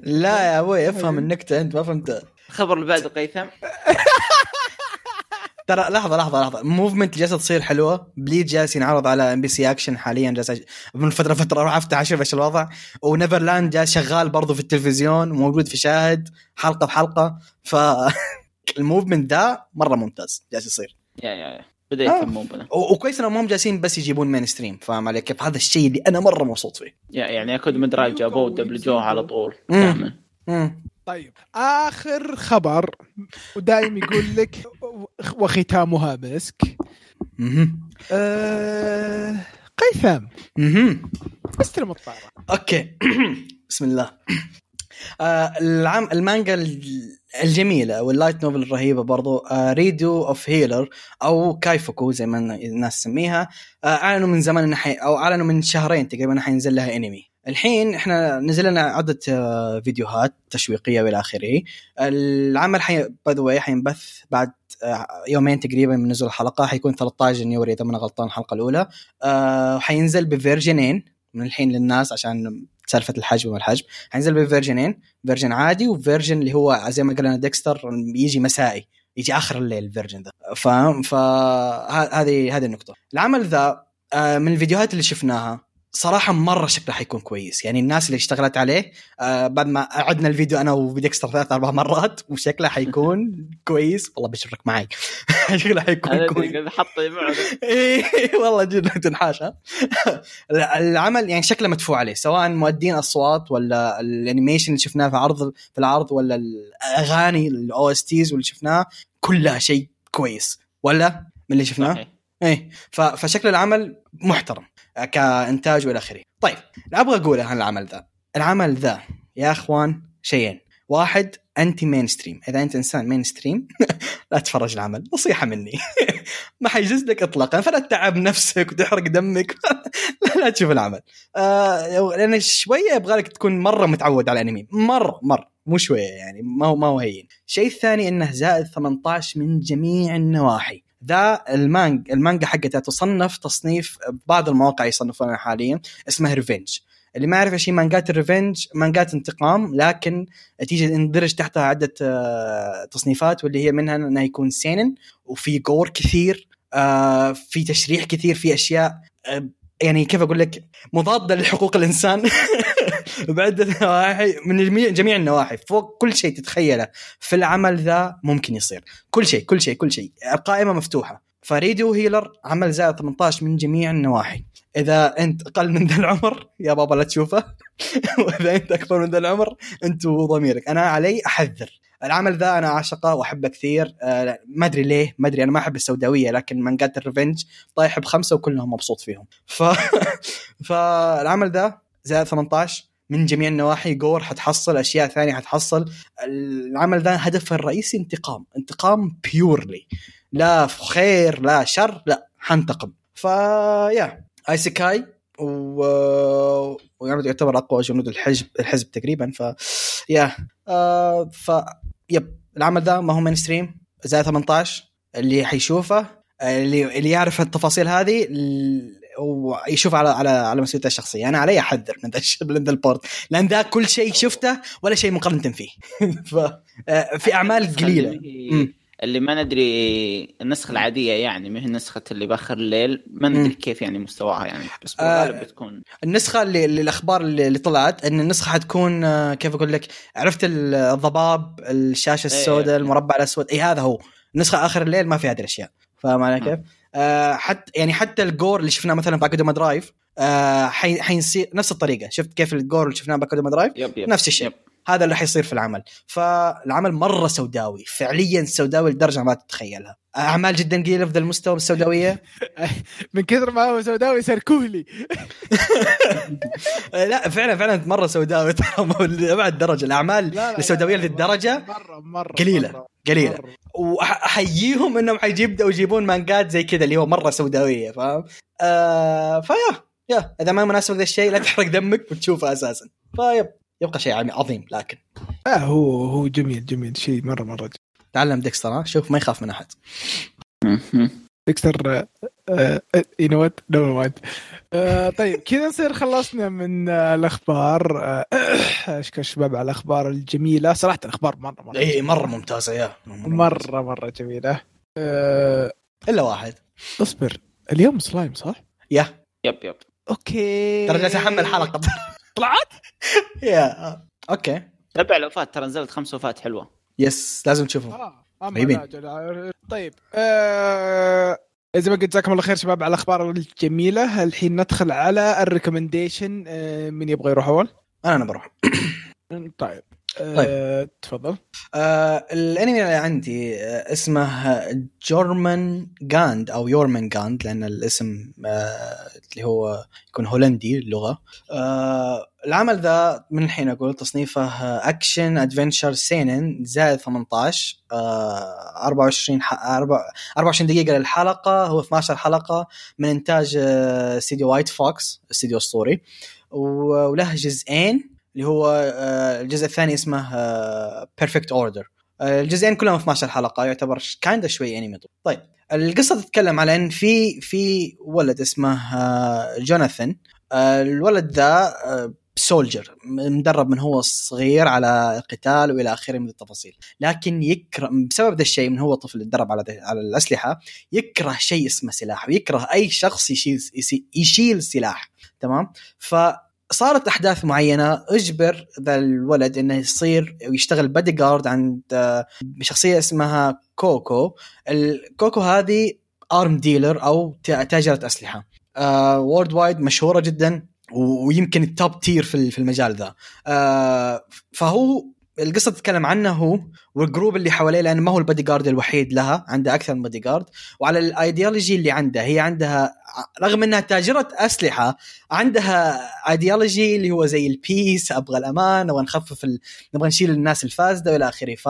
لا يا أبوي افهم النكتة أنت ما فهمت الخبر اللي بعده قيثم. [LAUGHS] ترى لحظة لحظة لحظة. movement جالسة تصير حلوة. بليد جالس ينعرض على ام بي سي اكشن حاليا. جالس من فترة فترة أروح أفتح أشوف إيش الوضع. و Neverland جالس شغال برضو في التلفزيون. موجود في شاهد. حلقة بحلقة. ف [LAUGHS] ال movement ده مرة ممتاز. جالس يصير. يا يا يا. بدأ آه. يهتمون بنا. و- وكويس إنهم هم جالسين بس يجيبون mainstream فاهم علي كيف؟ هذا الشيء اللي أنا مرة مبسوط فيه. يا- يعني Akudama Drive جابوه ودبلجوه على طول. مم. طيب آخر خبر ودايم يقول لك وختامها مسك. آه قيثم. استلم الطاره أوكي. [COUGHS] بسم الله. آه العم المانجا ال- الجميلة وال light novel الرهيبة برضو آه Redo of Healer أو Kaifuku زي ما الناس تسميها آه أعلنوا من زمان إنه حي أو أعلنوا من شهرين تقريبا حينزل لها أنمي. الحين إحنا نزل لنا عدة آه فيديوهات تشويقية وإلى آخره. العمل حي باي ذا حينبث بعد آه، يومين تقريبا من نزول الحلقة. حيكون 13 يناير إذا ما أنا غلطان الحلقة الأولى. آه حينزل ب version ين من الحين للناس عشان سالفة الحجم والحجم حينزل ب version ين version عادي و version اللي هو زي ما قلنا ديكستر يجي مسائي يجي آخر الليل ال version ذا فاهم؟ فهذه هذه النقطة. العمل ذا آه، من الفيديوهات اللي شفناها صراحة مرة شكله حيكون كويس. يعني الناس اللي اشتغلت عليه آه بعد ما أعدنا الفيديو أنا وديكستر ثلاث أربع مرات وشكله حيكون [LAUGHS] كويس. والله بشرك معي. [LAUGHS] شكله حيكون كويس. اللي حط معه. [LAUGHS] إيه والله جد تنحاش العمل يعني شكله مدفوع عليه سواء مؤدين أصوات ولا ال animation اللي شفناه في عرض في العرض ولا الأغاني ال OSTs واللي شفناه كلها شيء كويس. ولا من اللي شفناه؟ صحيح. إيه فشكل العمل محترم. كإنتاج والى آخره. طيب اللي أبغى اقوله عن العمل ذا. العمل ذا يا أخوان شيئين. واحد anti mainstream إذا أنت إنسان mainstream [LAUGHS] لا تتفرج العمل. نصيحة مني. [LAUGHS] ما حيجوز لك اطلاقا. فلا تتعب نفسك وتحرق دمك. [LAUGHS] لا, لا تشوف العمل. آه لأن شوية يبغى لك تكون مرة متعود على الأنمي. مره مره مو شوية يعني. ما هو ما هو هين. الشيء الثاني إنه زائد 18 من جميع النواحي. ذا المانجا المانجا حقتها تصنف تصنيف بعض المواقع يصنفونها حاليا اسمها revenge اللي ما يعرف إيش هي مانجات ال revenge مانجات انتقام لكن تيجي يندرج تحتها عدة آه، تصنيفات واللي هي منها انه يكون seinen وفي gore كثير آه، في تشريح كثير في أشياء آه، يعني كيف أقول لك مضادة لحقوق الإنسان. [LAUGHS] بعده نواحي من جميع النواحي فوق كل شيء تتخيله في العمل ذا ممكن يصير. كل شيء كل شيء كل شيء. القائمة مفتوحة. ف Redo Healer عمل زائد 18 من جميع النواحي. إذا أنت أقل من ذا العمر يا بابا لا تشوفه. [LAUGHS] وإذا أنت أكبر من ذا العمر أنت وضميرك. أنا علي أحذر. العمل ذا أنا أعشقه وأحبه كثير. لا، ما أدري ليه ما أدري أنا ما أحب السوداوية لكن مانجات ال revenge طايح بخمسة وكلهم مبسوط فيهم. ف [LAUGHS] فالعمل ذا زائد 18 من جميع النواحي gore حتحصل أشياء ثانية حتحصل. العمل ذا هدفه الرئيسي انتقام. انتقام purely لا خير لا شر لا حنتقم. فيا isekai و... ويعني يعتبر أقوى جنود الحزب الحزب تقريبا. ف يا آه ف yep العمل ذا ما هو mainstream زائد 18 اللي حيشوفه اللي اللي يعرف التفاصيل هذه ويشوف على على على مسؤوليته الشخصية. أنا علي أحذر من ذا من ذا البورت. لأن ذا كل شيء شفته ولا شيء مقارنة فيه. [LAUGHS] ف آه، في أعمال قليلة. اللي, ما ندري النسخة العادية يعني ما هي نسخه اللي بآخر الليل. ما ندري. كيف يعني مستواها يعني بس آه، بالغالب بتكون النسخة اللي, اللي الأخبار اللي, اللي طلعت إن النسخة حتكون آه، كيف أقول لك؟ عرفت ال- الضباب الشاشة السوداء إيه. المربع الأسود. اي هذا هو. النسخة آخر الليل ما في هذه الأشياء. فاهم علي كيف؟ آه حتى يعني حتى ال gore اللي شفناه مثلا في Akudama Drive آه حي- حيصير نفس الطريقة. شفت كيف ال gore اللي شفناه ب Akudama Drive yep yep. نفس الشيء. yep. هذا اللي حيصير في العمل. فالعمل مرة سوداوي فعليا سوداوي لدرجة ما تتخيلها. أعمال جدا قليلة في ذا المستوى السوداوية؟ [LAUGHS] من كثر ما هو سوداوي صار كهلي [LAUGHS] لا فعلا فعلا مرة سوداوي. [LAUGHS] ترى مو لأبعد درجة. الأعمال السوداوية لذي الدرجه مرة مرة قليلة. مرة قليلة. وأحييهم إنهم حيبداوا يجيبون مانجات زي كذا اللي هو مرة سوداوية فاهم؟ آه فيا يا إذا ما مناسب ذا الشيء لا تحرق دمك وتشوفه أساسا. فيب يبقى شيء عظيم لكن. آه هو هو جميل جميل. شيء مره مرة جميل. تعلم ديكستر ها؟ شوف ما يخاف من أحد. ديكستر يو نو وات نو مايند طيب كذا نصير خلصنا من آه، الأخبار. آه، [COUGHS] أشكر الشباب على الأخبار الجميلة. صراحة الأخبار مره مرة اي مرة ممتازة يا. مرة مره جميلة. آه، إلا واحد. اصبر. اليوم سلايم صح؟ يا. يب يب. أوكي. ترى جالس احمل حلقة. طلعت؟ يا آه. أوكي سبع لوفات ترى نزلت خمس وفات حلوة يس لازم تشوفه أما طيبين. لا جل- طيب آه، زي ما قلت جزاكم الله خير شباب على الأخبار الجميلة الحين ندخل على الريكومنديشن آه، من يبغى يروح أول؟ أنا أنا بروح طيب طيب. تفضل. آه الانمي اللي عندي آه اسمه Jormungand أو يورمان جاند لأن الاسم آه اللي هو يكون هولندي اللغة. آه العمل ذا من الحين أقول تصنيفه آه، action adventure seinen زائد 18 آه 24 ح... 24 دقيقة للحلقة هو 12 حلقة من إنتاج آه استديو White Fox استديو اسطوري وله جزئين اللي هو آه، الجزء الثاني اسمه Perfect Order الجزئين كلهم 12 حلقة يعتبر kinda شوي انمي طيب القصة تتكلم على إن في في ولد اسمه آه، جوناثان آه، الولد ذا soldier مدرب من هو صغير على قتال وإلى آخره من التفاصيل. لكن يكره بسبب ذا الشيء من هو طفل يتدرب على على الأسلحة يكره شيء اسمه سلاح ويكره أي شخص يشيل يشيل سلاح. تمام؟ ف صارت أحداث معينة أجبر ذا الولد إنه يصير ويشتغل بادي جارد عند آه، شخصية اسمها كوكو. الكوكو هذه arms dealer أو تاجرة أسلحة. worldwide مشهورة جدا ويمكن ال top tier في المجال ذا. آه، فهو القصة تتكلم عنه هو وال group اللي حواليه لأنه ما هو البادي جارد الوحيد لها عنده أكثر من بادي جارد. وعلى الأيديولوجي اللي عندها هي عندها رغم إنها تاجرة أسلحة عندها أيديولوجي اللي هو زي ال peace أبغى الأمان نبغى نخفف ال... نبغى نشيل الناس الفاسدة وإلى آخره. ف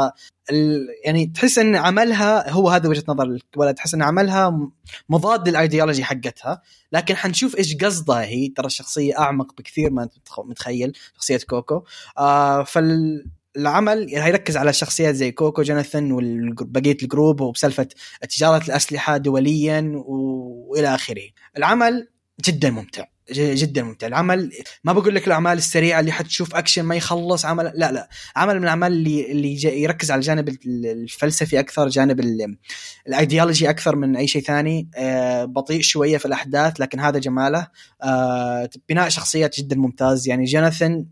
ال... يعني تحس إن عملها هو هذا وجهة نظر الولد. تحس إن عملها مضاد للأيديولوجي حقتها. لكن حنشوف إيش قصدها هي. ترى الشخصية أعمق بكثير ما متخيل شخصية كوكو. آه فال العمل هيركز على شخصيات زي كوكو جوناثان وبقيه ال group وبسالفة تجارة الأسلحة دوليا والى آخره. العمل جدا ممتع جدا ممتع. العمل ما بقول لك الأعمال السريعة اللي حتشوف أكشن ما يخلص عمل لا لا. عمل من الأعمال اللي اللي يركز على الجانب الفلسفي أكثر جانب الأيديولوجي أكثر من أي شيء ثاني. آه، بطيء شوية في الأحداث لكن هذا جماله. آه، بناء شخصيات جدا ممتاز. يعني جوناثان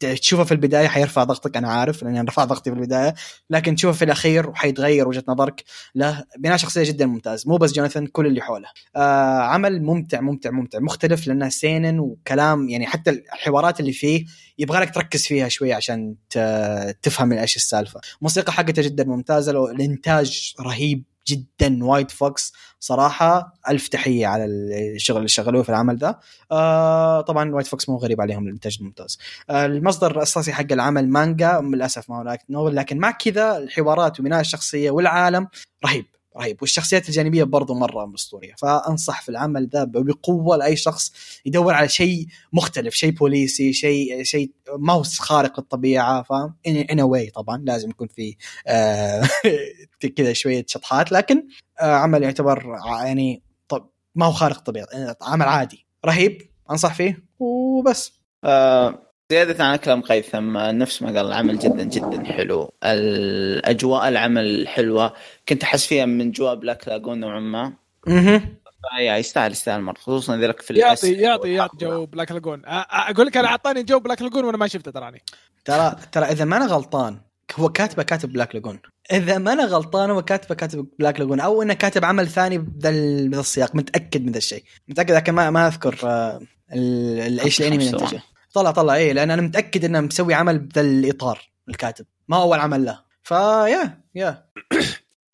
تشوفه في البداية حيرفع ضغطك أنا عارف لأني رفع ضغطي في البداية. لكن تشوفه في الأخير وحيتغير وجهة نظرك. له بناء شخصية جدا ممتاز. مو بس جوناثان كل اللي حوله. آه عمل ممتع ممتع ممتع. مختلف لأنه seinen وكلام يعني حتى الحوارات اللي فيه يبغى لك تركز فيها شوي عشان تفهم إيش السالفة. الموسيقى حقته جدا ممتازة الإنتاج رهيب. جدا White Fox. صراحة ألف تحية على الشغل اللي شغلوه في العمل ذا آه طبعا White Fox مو غريب عليهم الإنتاج الممتاز آه المصدر الأساسي حق العمل مانجا للأسف ما هو novel لكن مع كذا الحوارات وبناء الشخصية والعالم رهيب. رهيب والشخصيات الجانبية برضو مرة أسطورية. فأنصح في العمل ذا بقوة لأي شخص يدور على شيء مختلف شيء بوليسي شيء شيء هو خارق الطبيعة ف in a way طبعا لازم يكون في آه [LAUGHS] كذا شوية شطحات. لكن آه عمل يعتبر يعني طب ما هو خارق الطبيعة عمل عادي. رهيب أنصح فيه وبس. آه زيادة عن كلام قيثم نفس ما قال العمل جدا جدا حلو. الأجواء العمل حلوة. كنت أحس فيها من جوا Black Lagoon نوعا ما. أها يستاهل يستاهل مرة خصوصا ذلك في يعطي يعطي يعطي جو Black Lagoon أقول لك أنا أعطاني جو Black Lagoon وأنا ما شفته تراني. ترى ترى إذا ما أنا غلطان هو كاتبه كاتب Black Lagoon إذا ما أنا غلطان هو كاتبه كاتب Black Lagoon أو إنه كاتب عمل ثاني بذا السياق. متأكد من ذا الشيء. متأكد لكن ما ما أذكر آه، إيش الأنمي اللي انتجه طلع طلع. إيه لأن أنا متأكد إنه مسوي عمل بذا الاطار الكاتب. ما أول عمل له. ف yeah yeah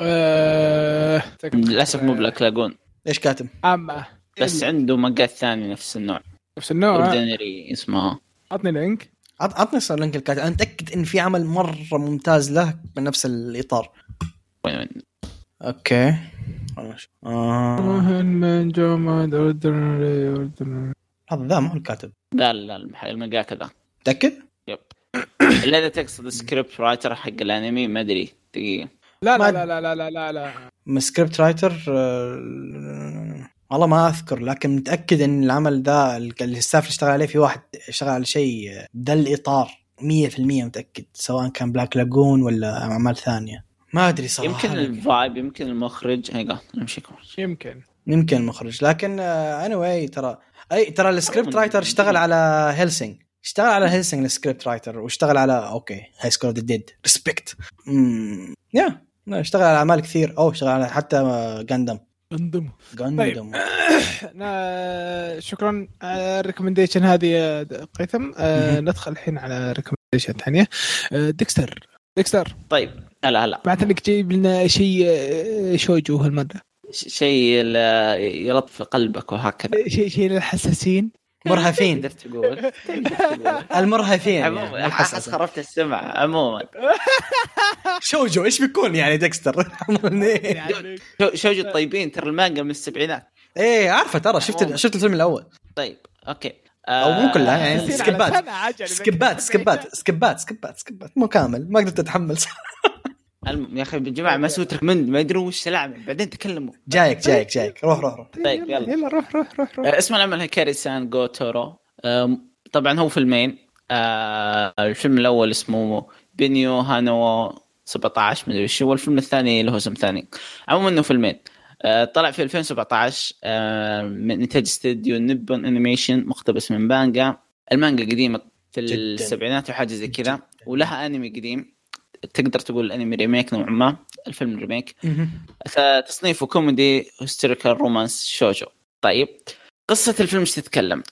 آه، للأسف مو Black Lagoon إيش كاتب؟ اما بس عنده مقال ثاني نفس النوع. نفس النوع Ordinary اسمه. عطني link. عطني link الكاتب. أنا متأكد إن في عمل مرة ممتاز له بنفس الإطار. وين وين؟ okay. آه. من Ordinary. هذا ذا ما هو الكاتب لا لا المانجاكا ذا. متأكد؟ yep. الا اذا تقصد script writer حق الانمي ما أدري دقيقة. لا لا لا لا لا لا لا لا. script writer آه، والله ما أذكر لكن متأكد إن العمل ذا ال staff اللي اشتغل عليه في واحد اشتغل على شيء آه، ذا الإطار 100% متأكد سواء كان بلاك لاجون ولا أعمال ثانية. ما أدري صراحة. يمكن الفايب يمكن المخرج. هيقا نمشي يمكن. يمكن المخرج لكن اني anyway, ترى أي ترى السكريبت رايتر اشتغل على هيلسينج اشتغل على هيلسينج السكريبت رايتر واشتغل على أوكي هاي سكور ذا ديد ريسبكت يا اشتغل على أعمال كثير. أو اشتغل على حتى جاندم جاندم جاندم شكرا. على ال recommendation هذه قيثم. ندخل الحين على اشياء ثانية. آه، ديكستر. ديكستر. طيب. هلا هلا. بعد انك جايب لنا شيء آه، شوجو هالمرة. شيء ال- يلطف قلبك وهكذا. شيء شيء للحساسين. مرهفين. تقدر تقول. [LAUGHS] المرهفين يعني عموما. مو احس. خربت السمع عموما. [LAUGHS] شوجو إيش بيكون يعني ديكستر؟ [LAUGHS] شو- شوجو الطيبين ترى المانجا من السبعينات. إيه عارفه ترى شفت. شفت الفيلم الأول. طيب okay. أو مو كلها يعني. سكيبات. سكيبات سكيبات سكيبات سكيبات. مو كامل ما قدرت أتحمل. الم- يا أخي يا جماعة ما سويت recommend ما يدرون وش العمل بعدين تكلموا. جايك جايك جايك. روح روح روح. طيب يلا. يلا. روح روح روح روح. آه، اسم العمل هيكاري سان جو تورو طبعا هو فيلمين آه، الفيلم الأول اسمه بينيو هانو 17 مدري وش هو. الفيلم الثاني له اسم ثاني. عموما إنه فيلمين آه، طلع في 2017 آه، من إنتاج استوديو نيبون انيميشن مقتبس من مانجا. المانجا قديمة في جداً. السبعينات وحاجه زي كذا ولها أنمي قديم. تقدر تقول الأنمي remake نوعا ما الفيلم remake. تصنيفه كوميدي historical romance شوجو. طيب قصة الفيلم إيش تتكلم؟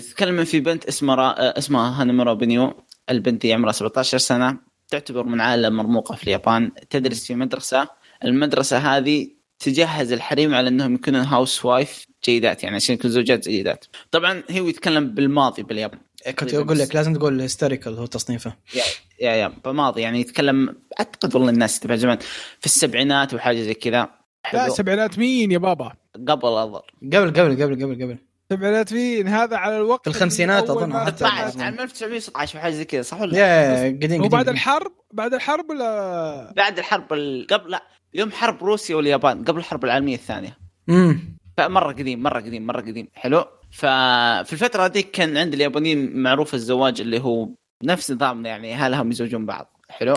تتكلم في بنت اسمها را... اسمها هانمورا بنيو. البنت دي عمرها 17 سنة تعتبر من عائلة مرموقة في اليابان تدرس في مدرسة. المدرسة هذه تجهز الحريم على إنهم يكونون housewife جيدات يعني عشان يكونوا زوجات جيدات. طبعا هو يتكلم بالماضي باليابان. كنت أقول لك لازم تقول historical هو تصنيفه. yeah yeah yeah بماضي يعني يتكلم أعتقد والله الناس تبع زمان في السبعينات وحاجه زي كذا. لا. سبعينات مين يا بابا؟ قبل اظل قبل قبل قبل قبل قبل. سبعينات مين؟ هذا على الوقت في الخمسينات ما حتى فتح- 16 عام 1916 وحاجه زي كذا صح ولا لا؟ يا قديم هو قديم بعد قديم. الحرب؟ بعد الحرب ولا؟ بعد الحرب ال... قبل لا يوم حرب روسيا واليابان قبل الحرب العالمية الثانية. امم فمرة قديم مرة قديم مرة قديم. حلو. ففي الفترة هذيك كان عند اليابانيين معروف الزواج اللي هو نفس نظامنا يعني اهلهم يزوجون بعض. حلو؟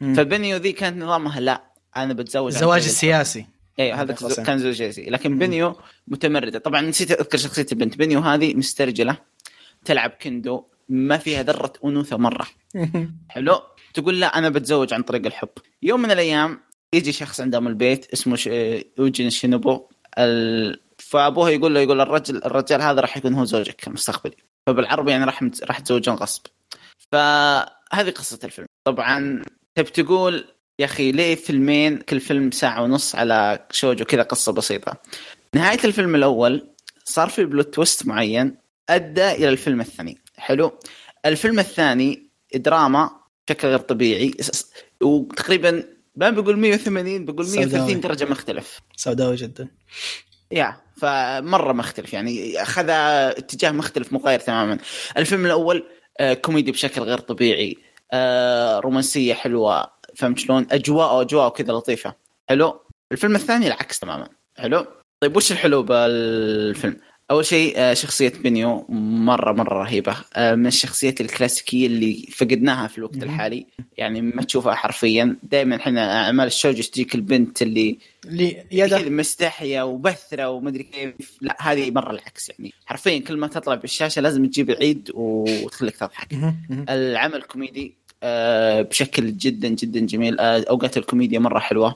فبنيو ذي كانت نظامها لا أنا بتزوج الزواج السياسي. أيوه هذا. كان زوج جيزي لكن بنيو متمردة. طبعا نسيت أذكر شخصية البنت. بنيو هذه مسترجلة تلعب كندو ما فيها ذرة أنوثة مرة. [LAUGHS] حلو؟ تقول لا أنا بتزوج عن طريق الحب. يوم من الأيام يجي شخص عندهم البيت اسمه ش... يوجين شينوبو. ال... فابوها يقول له يقول الرجل الرجال هذا راح يكون هو زوجك المستقبلي فبالعربي يعني راح مت... راح تزوجون غصب. فهذه قصة الفيلم. طبعا تبي تقول يا أخي ليه فيلمين كل فيلم ساعة ونص على شوجو كذا قصة بسيطة؟ نهاية الفيلم الأول صار في plot twist معين أدى إلى الفيلم الثاني. حلو؟ الفيلم الثاني دراما بشكل غير طبيعي. وتقريبا ما بقول 180 بقول 130 سوداوي. درجة مختلف. سوداوي جدا. yeah فمرة مختلف يعني أخذ اتجاه مختلف مغاير تماما. الفيلم الأول كوميدي بشكل غير طبيعي آه، رومانسية حلوة فهمت شلون؟ أجواء أجواء كذا لطيفة. حلو؟ الفيلم الثاني العكس تماما. حلو؟ طيب وش الحلو بالفيلم؟ أول شيء آه، شخصية بنيو مرة مرة رهيبة. آه، من الشخصيات الكلاسيكية اللي فقدناها في الوقت مهم. الحالي. يعني ما تشوفها حرفيا. دائما إحنا أعمال الشوجو تجيك البنت اللي اللي كذا يده مستحية وبثرة ومدري كيف. لا هذه مرة العكس يعني. حرفيا كل ما تطلع بالشاشة لازم تجيب عيد وتخليك تضحك. العمل كوميدي آه، بشكل جدا جدا جميل. أوقات الكوميديا مرة حلوة.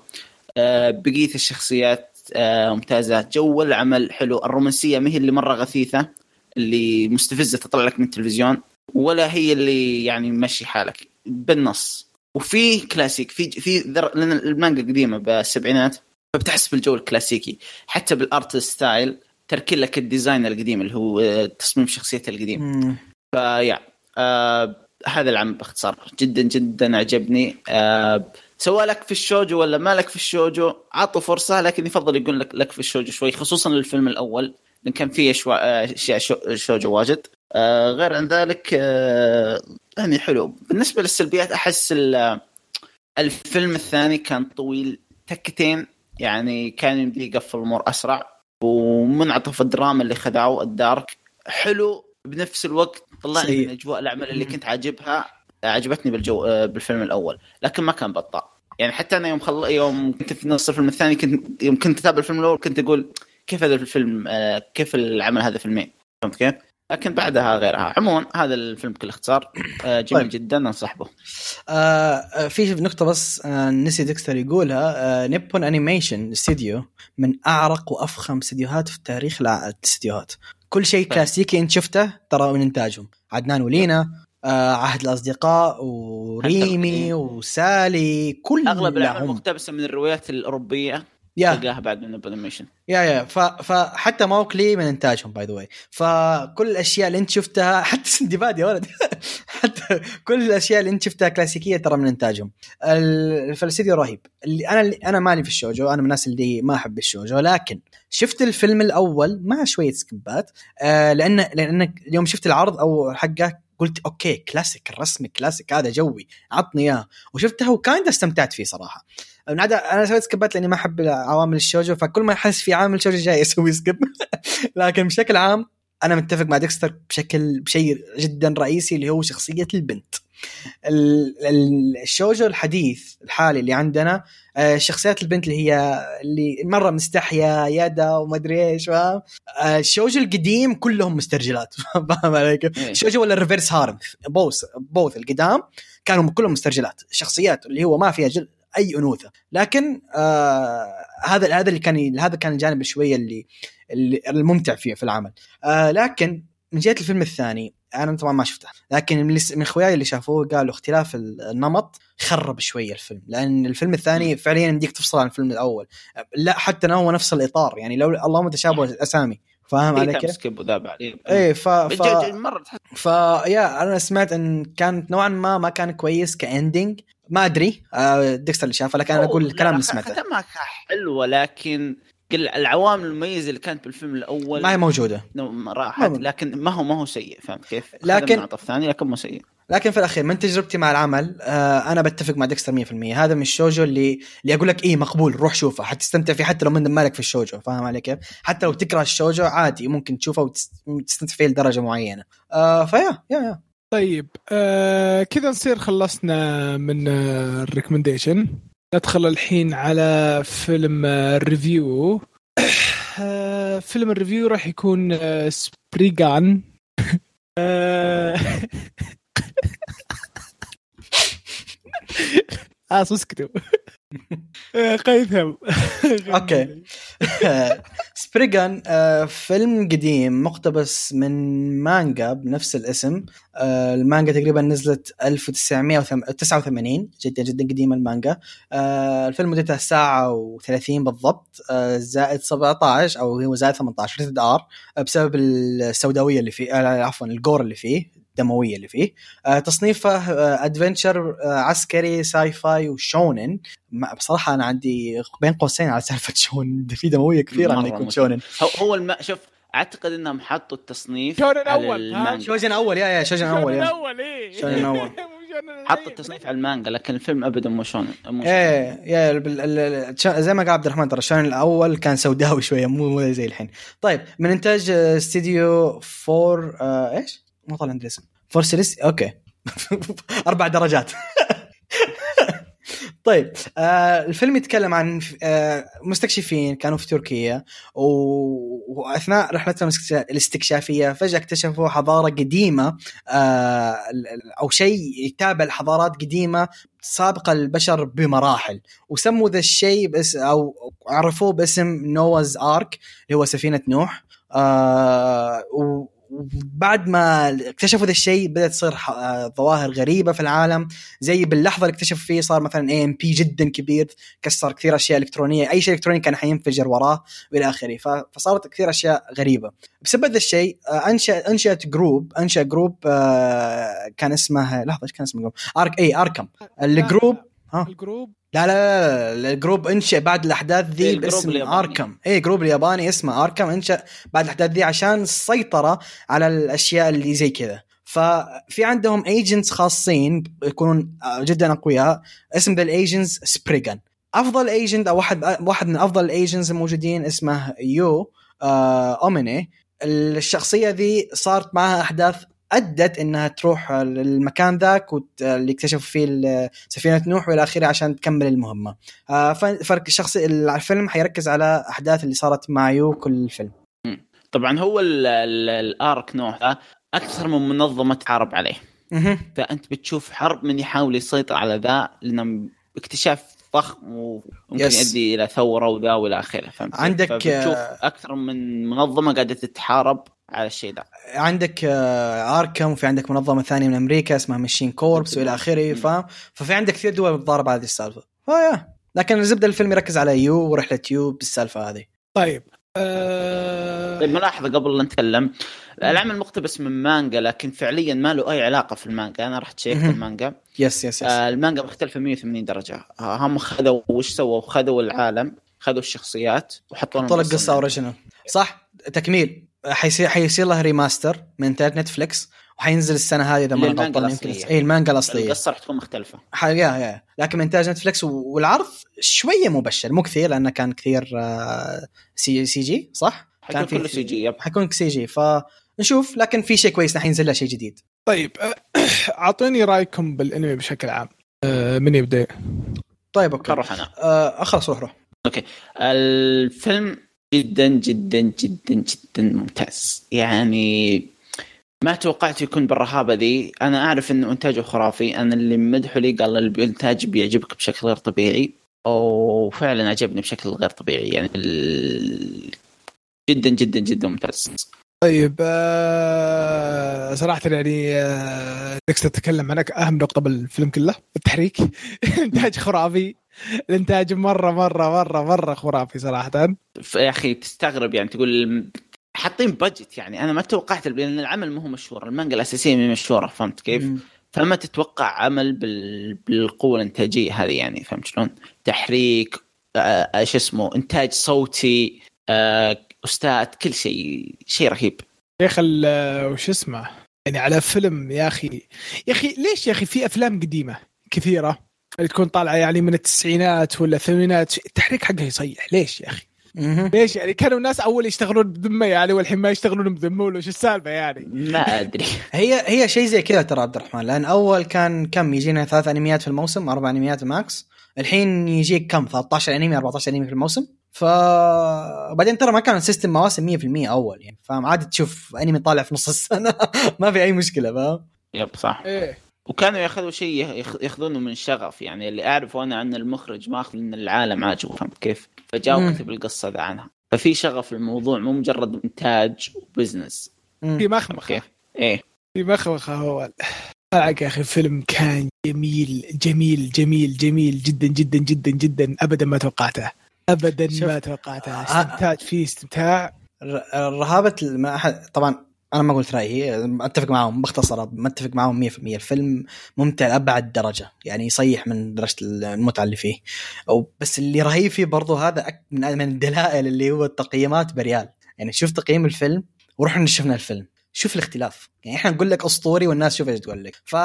بقية الشخصيات ممتازة. جو العمل حلو. الرومانسية ما هي اللي مرة غثيثة اللي مستفزة تطلع لك من التلفزيون ولا هي اللي يعني مشي حالك. بالنص. وفي كلاسيك. في في ذر- لأن المانجا قديمة بالسبعينات فبتحس بالجو الكلاسيكي. حتى بال art style تركي لك الديزاين القديم اللي هو آه، تصميم شخصيته القديم. ف yeah آه هذا العمل باختصار. جدا جدا عجبني. آه سواء لك في الشوجو ولا ما لك في الشوجو عطوا فرصة لكن يفضل يقول لك لك في الشوجو شوي خصوصا الفيلم الأول لأن كان فيه شو- أشياء شو- شوجو واجد. آه غير عن ذلك آه يعني حلو. بالنسبة للسلبيات أحس ال- الفيلم الثاني كان طويل تكتين يعني كان يمدي يقفل الأمور أسرع ومنعطف الدراما اللي خدعه الدارك. حلو بنفس الوقت طلعني. من أجواء الأعمال اللي كنت عاجبها. عجبتني بالجو آه، بالفيلم الأول لكن ما كان بطال يعني حتى أنا يوم خل... يوم كنت في نص الفيلم الثاني كنت يوم كنت أتابع الفيلم الأول كنت أقول كيف هذا الفيلم آه، كيف العمل هذا فيلمين فهمت كيف؟ لكن بعدها غيرها عموما هذا الفيلم بكل اختصار آه، [COUGHS] جميل طيب. جدا انصح به آه في نقطة بس آه نسي ديكستر يقولها آه نيبون أنيميشن استديو من أعرق وأفخم استديوهات في تاريخ الاستديوهات كل شيء طيب. كلاسيكي أنت شفته ترى من إنتاجهم عدنان ولينا آه عهد الأصدقاء وريمي إيه. وسالي كلهم أغلب الأعمال مقتبسة من الروايات الأوروبية yeah. تلقاها بعد من الأنيميشن. yeah yeah. ف... فحتى موكلي من إنتاجهم by the way فكل الأشياء اللي أنت شفتها [LAUGHS] حتى سندباد يا ولد. حتى كل الأشياء اللي أنت شفتها كلاسيكية ترى من إنتاجهم. ال- فالاستديو رهيب. اللي أنا اللي أنا مالي في الشوجو. أنا من الناس اللي ما أحب الشوجو. لكن شفت الفيلم الأول مع شوية skip ات. آه لأن لأن اليوم شفت العرض أو حقه قلت okay classic الرسم كلاسيك هذا جوي عطني إياه. وشفتها وكان استمتعت فيه صراحة. من أنا سويت skip ات لأني ما أحب عوامل الشوجو فكل ما أحس في عامل شوجو جاي أسوي skip [LAUGHS] لكن بشكل عام أنا متفق مع ديكستر بشكل بشيء جدا رئيسي اللي هو شخصية البنت. ال- ال- الشوجو الحديث الحالي اللي عندنا آه، شخصيات البنت اللي هي اللي مرة مستحية يدا وما أدري إيش فاهم آه، الشوجو القديم كلهم مسترجلات [LAUGHS] فاهم علي كيف؟ إيه. شوجو ولا reverse harem both both القدام كانوا كلهم مسترجلات شخصيات اللي هو ما فيها girl أي أنوثة لكن آه هذا هذا اللي كان هذا كان الجانب شوية اللي, اللي الممتع فيه في العمل آه لكن من جهة الفيلم الثاني أنا طبعا ما شفته لكن من اخوياي اللي شافوه قالوا اختلاف النمط خرب شوية الفيلم. لأن الفيلم الثاني فعليا يمديك تفصل عن الفيلم الأول. لا حتى هو نفس الإطار. يعني لو اللهم تشابه الاسامي فاهم علي كيف؟ skip عليه إيه ف, ف... ف... مرة ف yeah أنا سمعت إن كانت نوعا ما ما كان كويس ك ending ما أدري آه، ديكستر اللي شافه لكن أنا أقول الكلام لا، اللي سمعته. ختمها حلوة لكن قل العوامل المميزة اللي كانت بالفيلم الأول ما هي موجودة. راحت ما- لكن ما هو ما هو سيء فهمت كيف؟ لكن- الثانية لكن مو سيء. لكن في الأخير من تجربتي مع العمل آه أنا بتفق مع ديكستر 100% هذا من الشوجو اللي اللي أقول لك إيه مقبول روح شوفه. حتستمتع فيه حتى لو من مالك في الشوجو فاهم علي كيف؟ حتى لو تكره الشوجو عادي ممكن تشوفه وتستمتع فيه لدرجة معينة. آه ف yeah yeah yeah. طيب آه كذا نصير خلصنا من آه ال recommendation. ندخل الحين على فيلم ال review. فيلم ال review راح يكون سبريغان. اسكتوا آه، قيثم [LAUGHS] okay. [LAUGHS] سبريغان آه فيلم قديم مقتبس من مانجا بنفس الاسم. آه المانجا تقريبا نزلت 1989 جدا جدا قديمه المانجا. آه الفيلم مدته ساعة و30 بالضبط. زائد 17 أو هو زائد 18 rated R بسبب السوداوية اللي فيه عفوا ال gore اللي فيه. الدموية اللي فيه آه تصنيفه آه adventure آه عسكري sci-fi وشونن ما- بصراحة أنا عندي بين قوسين على سالفة [LAUGHS] شونن في دموية كثيرة انه يكون. شونن هو هو الم... شوف أعتقد إنهم حطوا التصنيف شونن؟ المانجا شوجن أول yeah yeah شوجن أول yeah الأول إيه شونن [LAUGHS] شونن حطوا الجيد. التصنيف على المانجا لكن الفيلم ابدا مو شونن مو شونن. إيه yeah زي ما قال عبد الرحمن ترى شونن الأول كان سوداوي شوية مو زي الحين طيب من إنتاج آه، استديو four آه إيش؟ ما طلع عندي الاسم four Celsius okay. [LAUGHS] أربع درجات. [LAUGHS] طيب آه الفيلم يتكلم عن آه مستكشفين كانوا في تركيا و... وأثناء رحلتهم الاستكشا- الاستكشافية فجأة اكتشفوا حضارة قديمة آه أو شيء يتابع الحضارات قديمة سابقة البشر بمراحل. وسموا ذا الشيء بس أو عرفوه باسم Noah's Ark اللي هو سفينة نوح آه و- وبعد ما اكتشفوا ذا الشيء بدأت تصير آه، ظواهر غريبة في العالم. زي باللحظة اللي اكتشفوا فيه صار مثلا EMP جدا كبير كسر كثير أشياء إلكترونية. أي شيء إلكتروني كان حينفجر وراه وإلى آخره. فصارت كثير أشياء غريبة. بسبب ذا الشيء آه، انشا أنشأت group أنشأ group آه، كان اسمه لحظة إيش كان اسمه ال group ارك اي اركم ال group ها؟ ال group لا لا لا, لا ال group انشا بعد الأحداث ذي إيه، باسم. آركم. اي group الياباني اسمه آركم انشأ بعد الأحداث ذي عشان السيطرة على الأشياء اللي زي كذا. ففي عندهم agents خاصين يكونون جدا أقوياء. اسم ذا ال agents سبريغان أفضل agent أو واحد واحد من أفضل ال agents الموجودين اسمه يو آه أوميني. الشخصية ذي صارت معها أحداث أدت إنها تروح للمكان ذاك وت- اللي اكتشفوا فيه سفينة نوح والى آخره عشان تكمل المهمة. آه، فرق الشخص الفيلم حيركز على أحداث اللي صارت مع يو كل الفيلم. طبعا هو ال- ال- ال Ark نوح ذا أكثر من منظمة تحارب عليه. فأنت بتشوف حرب من يحاول يسيطر على ذا لأنه اكتشاف ضخم وممكن يس. يؤدي إلى ثورة وذا والى آخره فهمت؟ عندك، آه، أكثر من منظمة قاعدة تتحارب على الشيء ذا عندك آه، آركم وفي عندك منظمة ثانية من أمريكا اسمها Machine Corps والى آخره فاهم؟ ففي عندك كثير دول بتضارب على هذه السالفة. ف yeah لكن الزبدة الفيلم يركز على يو ورحلة يو بالسالفة هذه. طيب آه... طيب ملاحظة قبل لا نتكلم. العمل مقتبس من مانجا لكن فعليا ما له أي علاقة في المانجا. أنا رحت شيكت. المانجا. yes yes yes آه المانجا مختلفة 180 درجة. آه هم خذوا وش سووا؟ خذوا العالم خذوا الشخصيات وحطوا لهم قصة من- original صح؟ تكميل. حيصير حيصير لها remaster من انتاج نتفلكس وحينزل السنة هذه إذا ما أنا غلطان يمكن. اي المانجا الأصلية. القصة راح تكون مختلفة. yeah yeah. لكن من انتاج نتفلكس والعرض شوية مبشر مو كثير لأنه كان كثير آه، C CG صح؟ حيكون كله CG yep. حيكون CG فنشوف. لكن في شيء كويس حينزل له شيء جديد. طيب [COUGHS] آه، اعطوني رأيكم بالأنمي بشكل عام. آه من يبدأ؟ طيب okay. أروح أنا. آه اخلص روح روح. الفيلم جدا جدا جدا جدا ممتاز. يعني ما توقعت يكون بالرهابة ذي. أنا أعرف إنه انتاجه خرافي. أنا اللي مدحه لي قال الإنتاج بيعجبك بشكل غير طبيعي. وفعلا عجبني بشكل غير طبيعي. يعني. جدا جدا جدا ممتاز. طيب آه صراحة يعني آه تتكلم عنك. أهم نقطة بالفيلم كله التحريك. [LAUGHS] إنتاج خرافي. الإنتاج مرة مرة مرة مرة خرافي صراحة ف- يا أخي تستغرب يعني تقول حاطين بادجت يعني أنا ما توقعت لأن العمل مو هو مشهور المانجا الأساسية مو مشهورة فهمت كيف؟ مم. فما تتوقع عمل بال... بالقوة الإنتاجية هذه يعني فهمت شلون؟ تحريك آه شو اسمه إنتاج صوتي آه أستاذ كل شيء شيء رهيب يا ال- وش اسمه يعني على فيلم يا أخي يا أخي ليش يا أخي في أفلام قديمة كثيرة اللي تكون طالعة يعني من التسعينات ولا الثمانينات. التحريك حقها يصيح. ليش يا أخي؟ مهم. ليش يعني؟ كانوا الناس أول يشتغلون بذمة يعني والحين ما يشتغلون بذمة ولا وش السالفة يعني؟ ما أدري. [LAUGHS] هي هي شيء زي كذا ترى عبد الرحمن. لأن أول كان كم يجينا ثلاث أنميات في الموسم؟ أربع أنميات max. الحين يجيك كم؟ 13 أنمي 14 أنمي في الموسم. ف بعدين ترى ما كان ال system مواسم 100% أول يعني فاهم؟ عادي تشوف أنمي طالع في نص السنة. [LAUGHS] ما في أي مشكلة فاهم؟ yep صح. إيه. وكانوا ياخذوا شيء يخ- ياخذونه من شغف يعني اللي أعرفه أنا عن المخرج ماخذ من العالم عاجبه فهمت كيف؟ فجاء مم. كتب القصة ذا عنها ففي شغف الموضوع مو مجرد إنتاج و business. في مخمخة كيف؟ إيه في مخمخة هو طلعك يا أخي الفيلم كان جميل جميل جميل جميل جدا جدا جدا جدا ابدا ما توقعته ابدا. ما توقعته. استمتاع فيه استمتاع ر- رهابة ما أحد طبعا أنا ما قلت رأيي أتفق معاهم باختصار ما أتفق معاهم 100% الفيلم ممتع لأبعد درجة يعني يصيح من درجة المتعة اللي فيه. أو بس اللي رهيب فيه برضو هذا من من الدلائل اللي هو التقييمات بريال. يعني شوف تقييم الفيلم ورحنا شفنا الفيلم. شوف الاختلاف. يعني إحنا نقول لك أسطوري والناس شوف إيش تقول لك. ف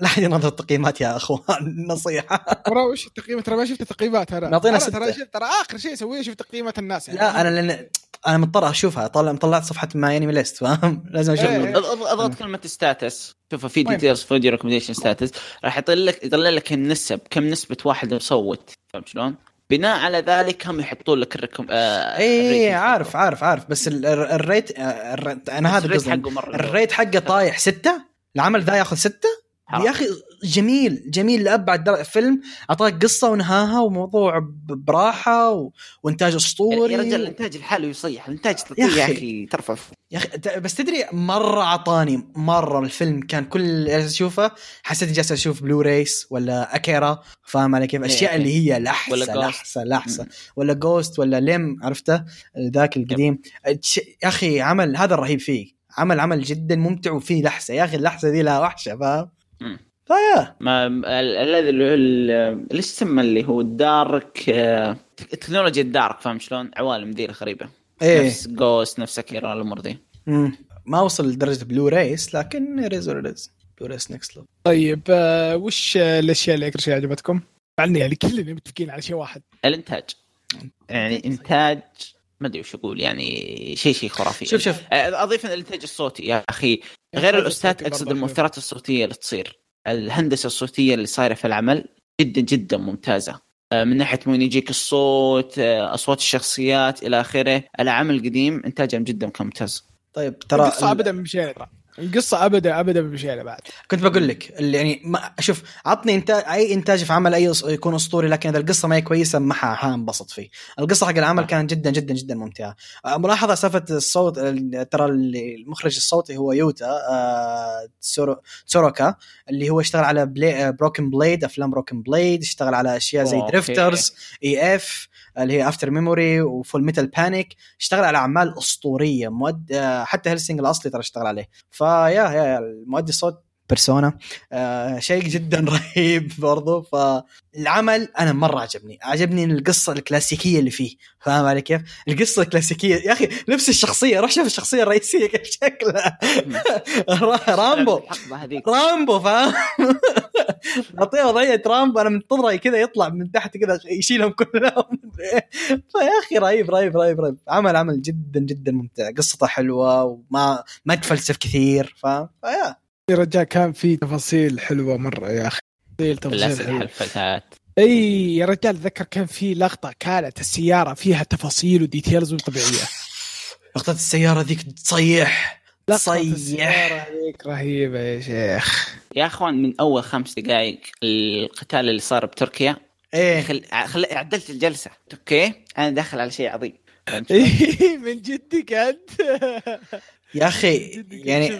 لا حد ينظر التقييمات يا أخوان [LAUGHS] نصيحة. ترى وش التقييم؟ ترى ما شفت تقييمات أنا نعطينا ترى. شفت ترى آخر شيء اسويه شفت تقييمات الناس يعني. لا أنا لأن أنا مضطر أشوفها طلع طلعت صفحة MyAnimeList فاهم [LAUGHS] لازم أشوف إيه. أضغط اضغط كلمة stats شوف في؟ details video recommendation stats راح يطلع لك يطلع لك النسب كم نسبة واحد مصوت فهمت شلون؟ بناء على ذلك هم يحطون لك ال recom آه اي ال rating عارف حقه. عارف عارف بس ال rate آه، ال rate أنا هذا ال rate حقه مرة ال rate حقه طايح ستة العمل ذا ياخذ ستة حرام. يا أخي جميل جميل لابعد درجة فيلم أعطاك قصة ونهاها وموضوع براحة و... وإنتاج أسطوري يا رجال الإنتاج الحالي يصيح الإنتاج يا يا أخي. أخي ترفع يا أخي بس تدري مرة اعطاني مرة الفيلم كان كل أشوفه حسيت جالس أشوف بلو ريس ولا Akira فاهم علي كيف أشياء إيه. اللي هي لحسة ولا. لحسة لحسة ولا Ghost ولا Blame عرفته ذاك القديم يا أخي عمل هذا الرهيب فيه عمل عمل جدا ممتع وفيه لحسة يا أخي اللحسة دي لها وحشة فاهم. فيا ما ال- الذي اللي هو ال- إيش يسمى اللي هو ال dark آه، تكنولوجيا ال dark فاهم شلون؟ عوالم ذي الغريبة. إيه. نفس Ghost نفس Akira الأمور ذي. ما وصل لدرجة بلو ريس لكن ريز ريز بلو ريس next level طيب آه وش آه، الأشياء اللي أكثر شيء عجبتكم؟ مع اني يعني كلنا متفقين على شيء واحد. الإنتاج. يعني إنتاج ما أدري وش أقول يعني شيء شيء خرافي. شوف شوف. آه، أضيف إن الإنتاج الصوتي يا أخي. غير الأستاذ أقصد المؤثرات الصوتية اللي تصير. الهندسة الصوتية اللي صايرة في العمل جدا جدا ممتازة. آه، من ناحية وين يجيك الصوت آه، أصوات الشخصيات إلى آخره. العمل القديم إنتاجهم جدا كان ممتاز. طيب ترى القصة ابدا مشينا ترى القصة ابدا ابدا بمشينا بعد. كنت بقول لك اللي يعني ما شوف عطني انتاج أي إنتاج في عمل أي يكون أسطوري لكن إذا القصة ما هي كويسة ما حانبسط فيه. القصة حق العمل كانت جدا جدا جدا ممتعة. آه، ملاحظة سالفه الصوت ال- ترى اللي- المخرج الصوتي هو يوتا آه، تسورو- تسوروكا اللي هو اشتغل على بلاي Broken Blade أفلام Broken Blade اشتغل على أشياء زي okay. Drifters اي اف اللي هي After Memory و Full Metal Panic اشتغل على أعمال أسطورية مؤد... آه، حتى Hellsing الأصلي ترى اشتغل عليه. ف yeah yeah المؤدي الصوت Persona. آه شيء جدا [LAUGHS] رهيب برضو. فالعمل أنا مرة عجبني. عجبني القصة الكلاسيكية اللي فيه. فاهم علي كيف؟ القصة الكلاسيكية. يا أخي لبس الشخصية. روح شوف الشخصية الرئيسية كيف شكلها. [LAUGHS] رامبو. رامبو فاهم؟ [LAUGHS] أعطيه وضعية رامبو. أنا منتظرة كذا يطلع من تحت كذا يشيلهم كلهم. فيا أخي رهيب رهيب رهيب رهيب. عمل عمل جدا جدا ممتع. قصته حلوة وما ما تفلسف كثير فاهم؟ فيا. يا رجال كان في تفاصيل حلوة مرة يا أخي. تفاصيل تفاصيل. الفتات أي يا رجال اتذكر كان في لقطة كانت السيارة فيها تفاصيل وديتيلز مو طبيعية. [LAUGHS] لقطة السيارة ذيك تصيح. لقطة تصيح. السيارة هذيك رهيبة يا شيخ. يا أخوان من أول خمس دقائق القتال اللي صار بتركيا إيه. خل... خل... عدلت الجلسة. okay؟ أنا داخل على شيء عظيم؟ [LAUGHS] إيه، من جدك أنت. [LAUGHS] يا أخي يعني.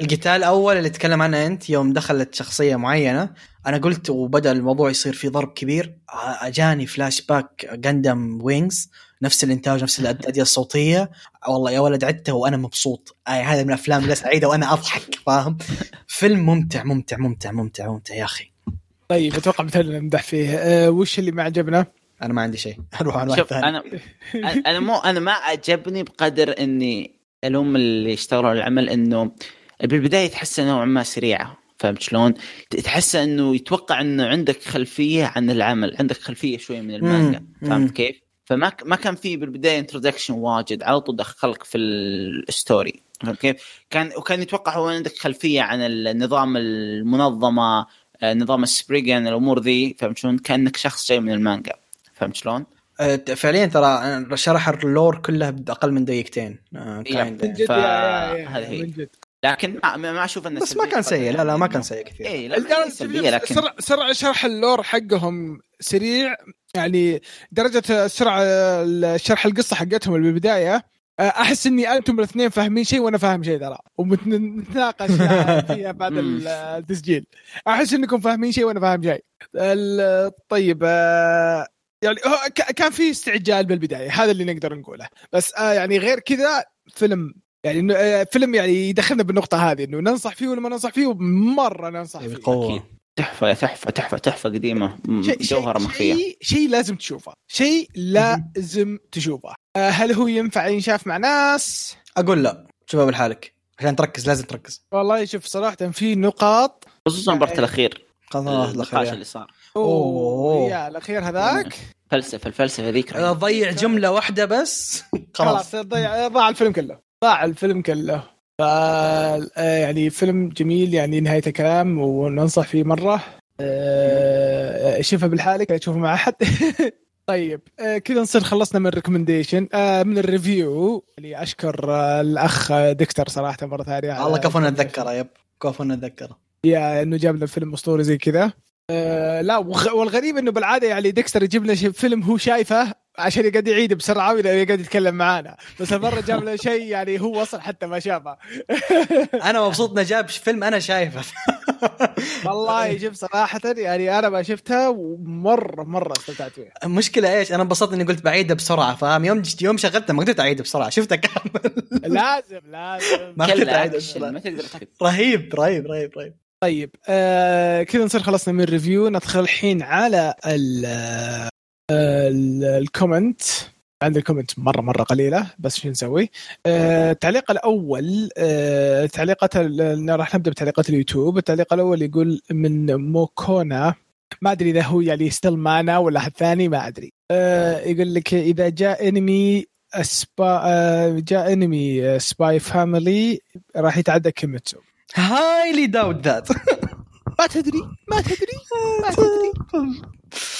القتال الأول اللي تكلم عنه أنت يوم دخلت شخصيه معينة أنا قلت وبدأ الموضوع يصير في ضرب كبير أجاني flashback Gundam Wings نفس الإنتاج نفس الاداء الصوتية. والله يا ولد عدته وأنا مبسوط. آه هذا من الأفلام اللي سعيده وأنا أضحك فاهم؟ فيلم ممتع ممتع ممتع ممتع ممتع يا أخي. طيب أتوقع مثلا نمدح فيه. أه وش اللي ما عجبنا؟ أنا ما عندي شيء. أروح على واحد ثاني. أنا أنا مو أنا ما عجبني بقدر إني اللي هم اللي اشتغلوا على العمل إنه بالبداية تحسها نوعا ما سريعة فهمت شلون؟ تحس إنه يتوقع إنه عندك خلفية عن العمل، عندك خلفية شوي من المانجا،. فهمت كيف؟ فما ك- ما كان في بالبداية introduction واجد على طول دخلك في ال story فهمت كيف؟ كان وكان يتوقع هو عندك خلفية عن النظام المنظمة آه، نظام ال Spriggan الأمور ذي فهمت شلون؟ كأنك شخص جاي من المانجا فهمت شلون؟ آه، فعليا ترى شرح ال lore كلها بأقل من دقيقتين. آه، كان- yeah. من جد ف- yeah yeah yeah هذه هي. لكن ما, ما أشوف انه بس ما كان سيء. لا لا ما كان سيء كثير. اي لكن سرعة, سرعة شرح ال lore حقهم سريع. يعني درجة سرعة شرح القصة حقتهم اللي بالبداية أحس إني أنتم الاثنين فاهمين شيء وأنا فاهم شيء ترى. ومتناقش [LAUGHS] فيها بعد. التسجيل. أحس إنكم فاهمين شيء وأنا فاهم شيء. طيب يعني كان في استعجال بالبداية هذا اللي نقدر نقوله. بس آه، يعني غير كذا فيلم يعني إنه، آه، فيلم يعني يدخلنا بالنقطة هذه إنه ننصح فيه ولا ما ننصح فيه مرة ننصح فيه. بقوه أكيد. تحفة تحفة تحفة تحفة قديمة. جوهره شيء- مخفيه شيء شيء لازم تشوفه. شيء لازم تشوفه. آه، هل هو ينفع ينشاف مع ناس؟ أقول لا. شوفها بالحالك عشان تركز لازم تركز. والله شوف صراحة في نقاط. خصوصا المباراه الأخير. خلاص النقاش الأخير. اللي صار. أوه أوه. يا الأخير هذاك. فلسفة الفلسفة ذيك ضيع جملة واحدة بس؟ [LAUGHS] خلاص. خلاص ضيع ضاع الفيلم كله. ضاع الفيلم كله. ف آه، يعني فيلم جميل يعني نهاية الكلام وننصح فيه مرة. آه، شوفه بالحالك لا تشوفه مع أحد. [LAUGHS] طيب آه، كذا نصير خلصنا من ال recommendation. من ال review اللي أشكر آه، الأخ دكتور صراحة مرة ثانية والله كفو نتذكره yep. كفو نتذكره يا إنه جاب لنا فيلم أسطوري زي كذا. آه لا والغريب إنه بالعادة يعني Dexter يجيب لنا فيلم هو شايفه عشان يقعد يعيد بسرعة ويقعد يتكلم معانا. بس المرة جاب لنا شيء يعني هو أصلا حتى ما شافه. [LAUGHS] أنا مبسوط إنه جاب فيلم أنا شايفه. [LAUGHS] والله يجيب صراحة يعني أنا ما شفتها ومرة مرة استمتعت فيها المشكلة إيش؟ أنا انبسطت إني قلت بعيدها بسرعة فاهم؟ يوم يوم شغلتها ما قدرت اعيدها بسرعة شفتها كامل. [LAUGHS] لازم لازم. ما قدرت اعيدها بسرعة. ما تقدر تكتب رهيب رهيب رهيب رهيب. طيب آه كذا نصير خلصنا من ال review ندخل الحين على ال ال- ال comment عندي ال comment مرة مرة قليلة بس شو نسوي؟ آه التعليق الأول آه تعليقات راح نبدأ بتعليقات اليوتيوب، التعليق الأول يقول من موكونا ما أدري إذا هو يعني still معنا ولا حد ثاني ما أدري. آه يقول لك إذا جاء انمي سبا آه جاء انمي Spy Family راح يتعدى كيميتسو. highly doubt that. ما تدري ما تدري ما [LAUGHS] تدري.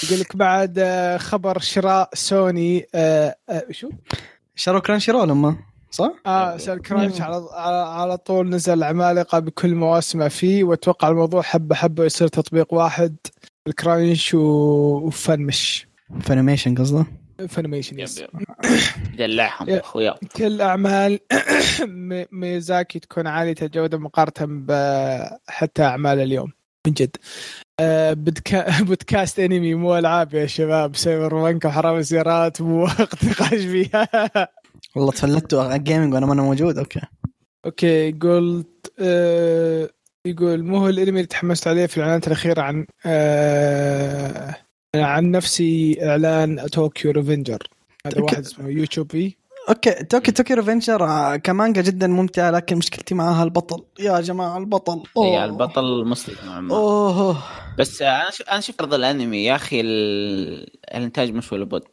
يقول لك بعد آه، خبر شراء سوني آه، آه، شو؟ شروا Crunchyroll اما صح؟ آه سأل Crunch على على على طول نزل عمالقة بكل مواسمه فيه وأتوقع الموضوع حبة حبة يصير تطبيق واحد ال Crunch وفنمش. Funimation قصده؟ Funimation yes. دلعهم yeah. أخويا كل أعمال [COUGHS] مي- ميزاكي تكون عالية الجودة مقارنة ب- حتى أعمال اليوم من جد آه،. [LAUGHS] بودكاست أنمي مو ألعاب يا شباب Cyberpunk وحرامي السيارات مو وقت نقاش فيها والله تفلتوا على ال gaming وأنا ما أنا موجود أوكي أوكي قلت آه يقول مو هو الأنمي اللي تحمست عليه في الإعلانات الأخيرة عن آه عن نفسي إعلان Tokyo Revenger هذا okay. واحد اسمه يوتيوبي okay Tokyo Tokyo Revenger آه، كمانجا جدا ممتعة لكن مشكلتي معها البطل. يا جماعة البطل. أوه. هي البطل مسلم نوعا ما. أوه. بس أنا شوف أنا شفت عرض الأنمي. يا أخي ال... الإنتاج مش ولا بد.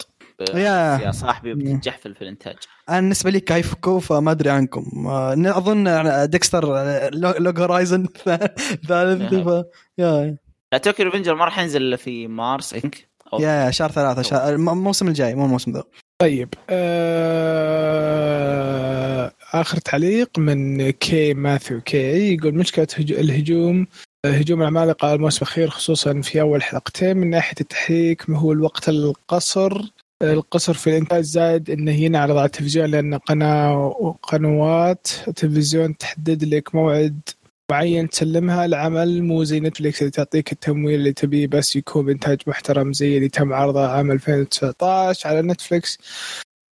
يا. يا صاحبي بتتجحفل في الإنتاج. أنا بالنسبة لي كايفكو فما أدري عنكم. آه، أظن ديكستر آه، Lo- Log Horizon [LAUGHS] ثالث يا. لا Tokyo Revenger ما راح ينزل إلا في مارس I think يا شهر ثلاثة شهر الم- الموسم الجاي مو الموسم ذا. طيب آه آخر تعليق من كي ماثيو كي يقول مشكلة هج- الهجوم هجوم العمالقه الموسم الأخير خصوصا في أول حلقتين من ناحية التحريك ما هو الوقت القصر. القصر في الإنتاج زائد إنه ينعرض على التلفزيون لأن قناة قنوات التلفزيون تحدد لك موعد معين تسلمها العمل مو زي Netflix اللي تعطيك التمويل اللي تبيه بس يكون بإنتاج محترم زي اللي تم عرضه عام 2019 على Netflix.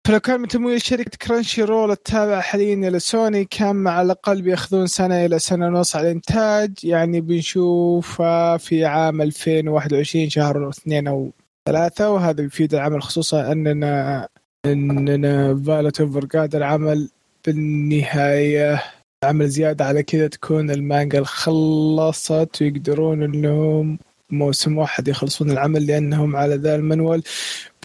فلو كان من تمويل شركة Crunchyroll التابعة حاليا إلى سوني كان على الأقل بيأخذون سنة إلى سنة ونص على الإنتاج يعني بنشوفها في عام 2021 شهر اثنين أو ثلاثة. وهذا بيفيد العمل خصوصا أننا أننا فالت اوفر العمل بالنهاية. عمل زيادة على كذا تكون المانجا خلصت ويقدرون إنهم موسم واحد يخلصون العمل لأنهم على ذا المنوال.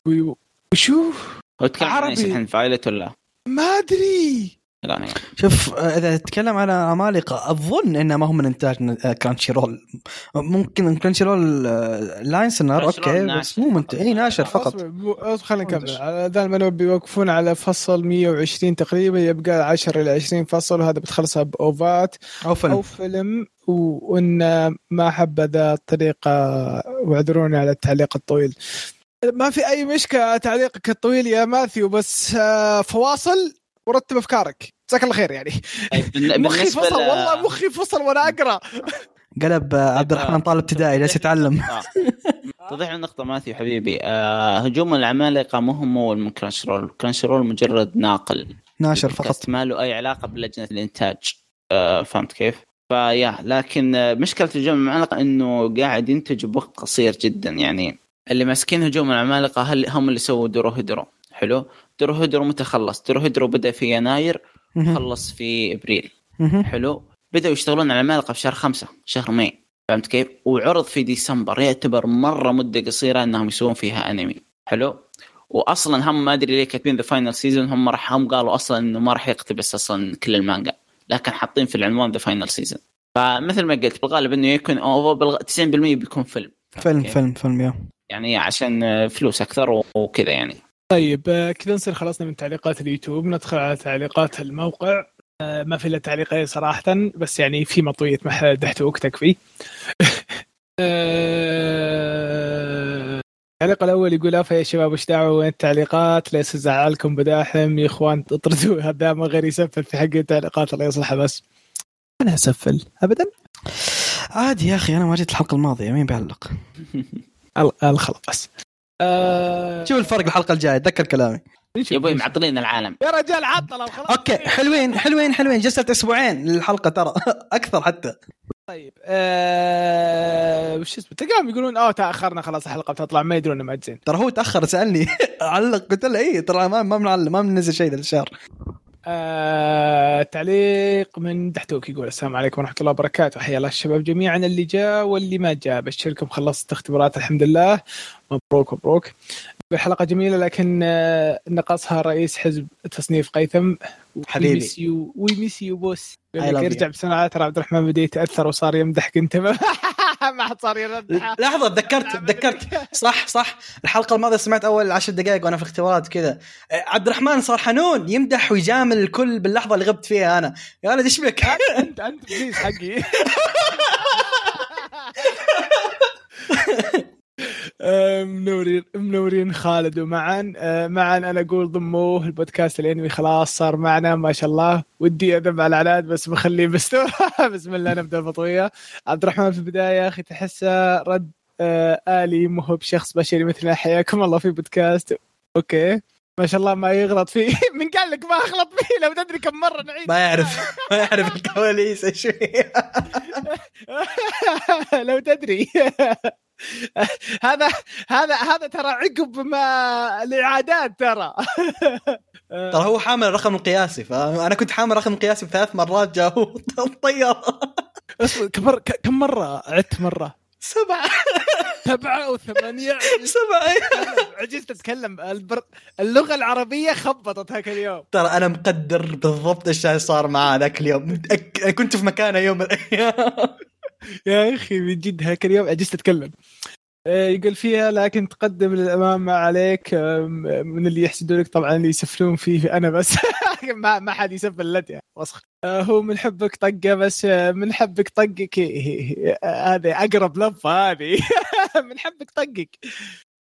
وشوف عربي. الحين فايلت ولا؟ ما أدري. لا أنا شوف آه، إذا تتكلم على عمالقه أظن إنه ما هو من إنتاج آه، كرانشي رول ممكن Crunchyroll آه، licenser okay ناشر بس مو منتج إي ناشر فقط. خلينا نكمل. ذا المنوال بيوقفون على فصل 120 تقريبا يبقى 10 إلى 20 فصل وهذا بتخلصها ب OVA ات. أو فيلم. أو فيلم وإن ما حبذا الطريقة واعذروني على التعليق الطويل. ما في أي مشكلة تعليقك الطويل يا ماثيو بس آه، فواصل. ورتب أفكارك. جزاك الله خير يعني. طيب مخي فصل والله مخي فصل وأنا أقرأ. قلب عبد الرحمن طالب ابتدائي جالس يتعلم. آه. توضيح النقطة ماثيو حبيبي. آه هجوم العمالقة مو ممول من Crunchyroll Crunchyroll مجرد ناقل. ناشر فقط. ما له أي علاقة بلجنة الإنتاج. آه فهمت كيف؟ فيا لكن مشكلة هجوم العمالقة إنه قاعد ينتج بوقت قصير جدا يعني. اللي ماسكين هجوم العمالقة هل هم اللي سووا Dorohedoro؟ حلو؟ Dorohedoro متى خلص؟ Dorohedoro بدأ في يناير. خلص في إبريل. حلو بدأوا يشتغلون على العمالقة في شهر خمسة شهر May فهمت كيف؟ وعرض في ديسمبر يعتبر مرة مدة قصيرة إنهم يسوون فيها أنمي حلو؟ واصلا هم ما أدري ليه كاتبين The Final Season هم راح هم قالوا أصلا إنه ما راح يقتبس أصلا كل المانجا لكن حاطين في العنوان The Final Season فمثل ما قلت بالغالب إنه يكون أو بالغ... 90% بيكون فيلم فيلم؟ فيلم فيلم يا يعني عشان فلوس أكثر وكذا يعني طيب آه، كذا نصير خلصنا من تعليقات اليوتيوب ندخل على تعليقات الموقع. آه، ما في إلا تعليقين صراحة بس يعني في مطوية وقتك فيه. [LAUGHS] آه، التعليق الأول يقول أفا يا شباب وش دعوة؟ وين التعليقات؟ ليس زعلكم بداحم يا إخوان اطردوا [LAUGHS] هذا ما غير يسفل في حق التعليقات الله يصلحه بس. أنا أسفل. ابدا؟ عادي يا أخي أنا ما جيت الحلقة الماضية مين بيعلق؟ [LAUGHS] الخلاص آه، شوف الفرق الحلقة الجاية تذكر كلامي. يا أبوي معطلين العالم. يا رجال عطله وخلاص okay حلوين حلوين حلوين. جلست أسبوعين للحلقة ترى. [LAUGHS] أكثر حتى. طيب آه... وش اسمه؟ تلقاهم يقولون آه تأخرنا خلاص الحلقة بتطلع ما يدرون ما زين ترى هو تأخر سألني. [LAUGHS] علق قلت له اي ترى ما ما بنعلق ما بننزل شيء ذا الشهر. آه... تعليق من دحتوك يقول السلام عليكم ورحمة الله وبركاته. حيا الله الشباب جميعا اللي جاء واللي ما جاء. بشركم خلصت اختبارات الحمد لله. مبروك مبروك. الحلقة جميلة لكن آه، نقصها رئيس حزب تصنيف قيثم. حبيبي. we miss you boss يرجع. بسرعة ترى عبد الرحمن بدأ يتأثر وصار يمدحك أنت. [LAUGHS] ما حد صار يرد لحظة تذكرت تذكرت. صح صح. الحلقة الماضية سمعت أول عشر دقائق وأنا في اختبارات كذا. آه، عبد الرحمن صار حنون. يمدح ويجامل الكل باللحظة اللي غبت فيها أنا. يا ولد إيش بك؟ أنت أنت بليز حقي. [LAUGHS] منورين منورين خالد ومعا آه، معا أنا أقول ضموه البودكاست الأنمي خلاص صار معنا ما شاء الله. ودي أذب على العناد بس بخليه مستور [LAUGHS] بسم الله نبدا البطويه عبد الرحمن في البداية أخي تحسه رد آه، آلي مو هو بشخص بشري مثلنا حياكم الله في بودكاست. أوكي. ما شاء الله ما يغلط فيه. [LAUGHS] من قال لك ما أغلط فيه لو تدري كم مرة نعيد. ما يعرف. ما يعرف الكواليس إيش. [LAUGHS] لو تدري. [LAUGHS] هذا هذا هذا ترى عقب ما الإعادات ترى. ترى هو حامل الرقم القياسي فانا كنت حامل الرقم القياسي بثلاث مرات جاء الطياره كم مرة كم مرة؟ عدت مرة؟ سبعة. سبعة أو ثمانية. سبعة. عجزت أتكلم. البر... اللغة العربية خبطت هاك اليوم. ترى أنا مقدر بالضبط إيش اللي صار معاه ذاك اليوم. أك- كنت في مكانه يوم من الأيام. يا أخي من جد هاك اليوم عجزت أتكلم. آه، يقول فيها لكن تقدم للأمام ما عليك. من اللي يحسدونك طبعا اللي يسفلون فيه أنا بس. [LAUGHS] ما ما حد يسفل لك يعني وسخ. آه، هو من حبك طقة بس. آه، من حبك طقك. [LAUGHS] هذه أقرب لفه هذه. [LAUGHS] من حبك طقك.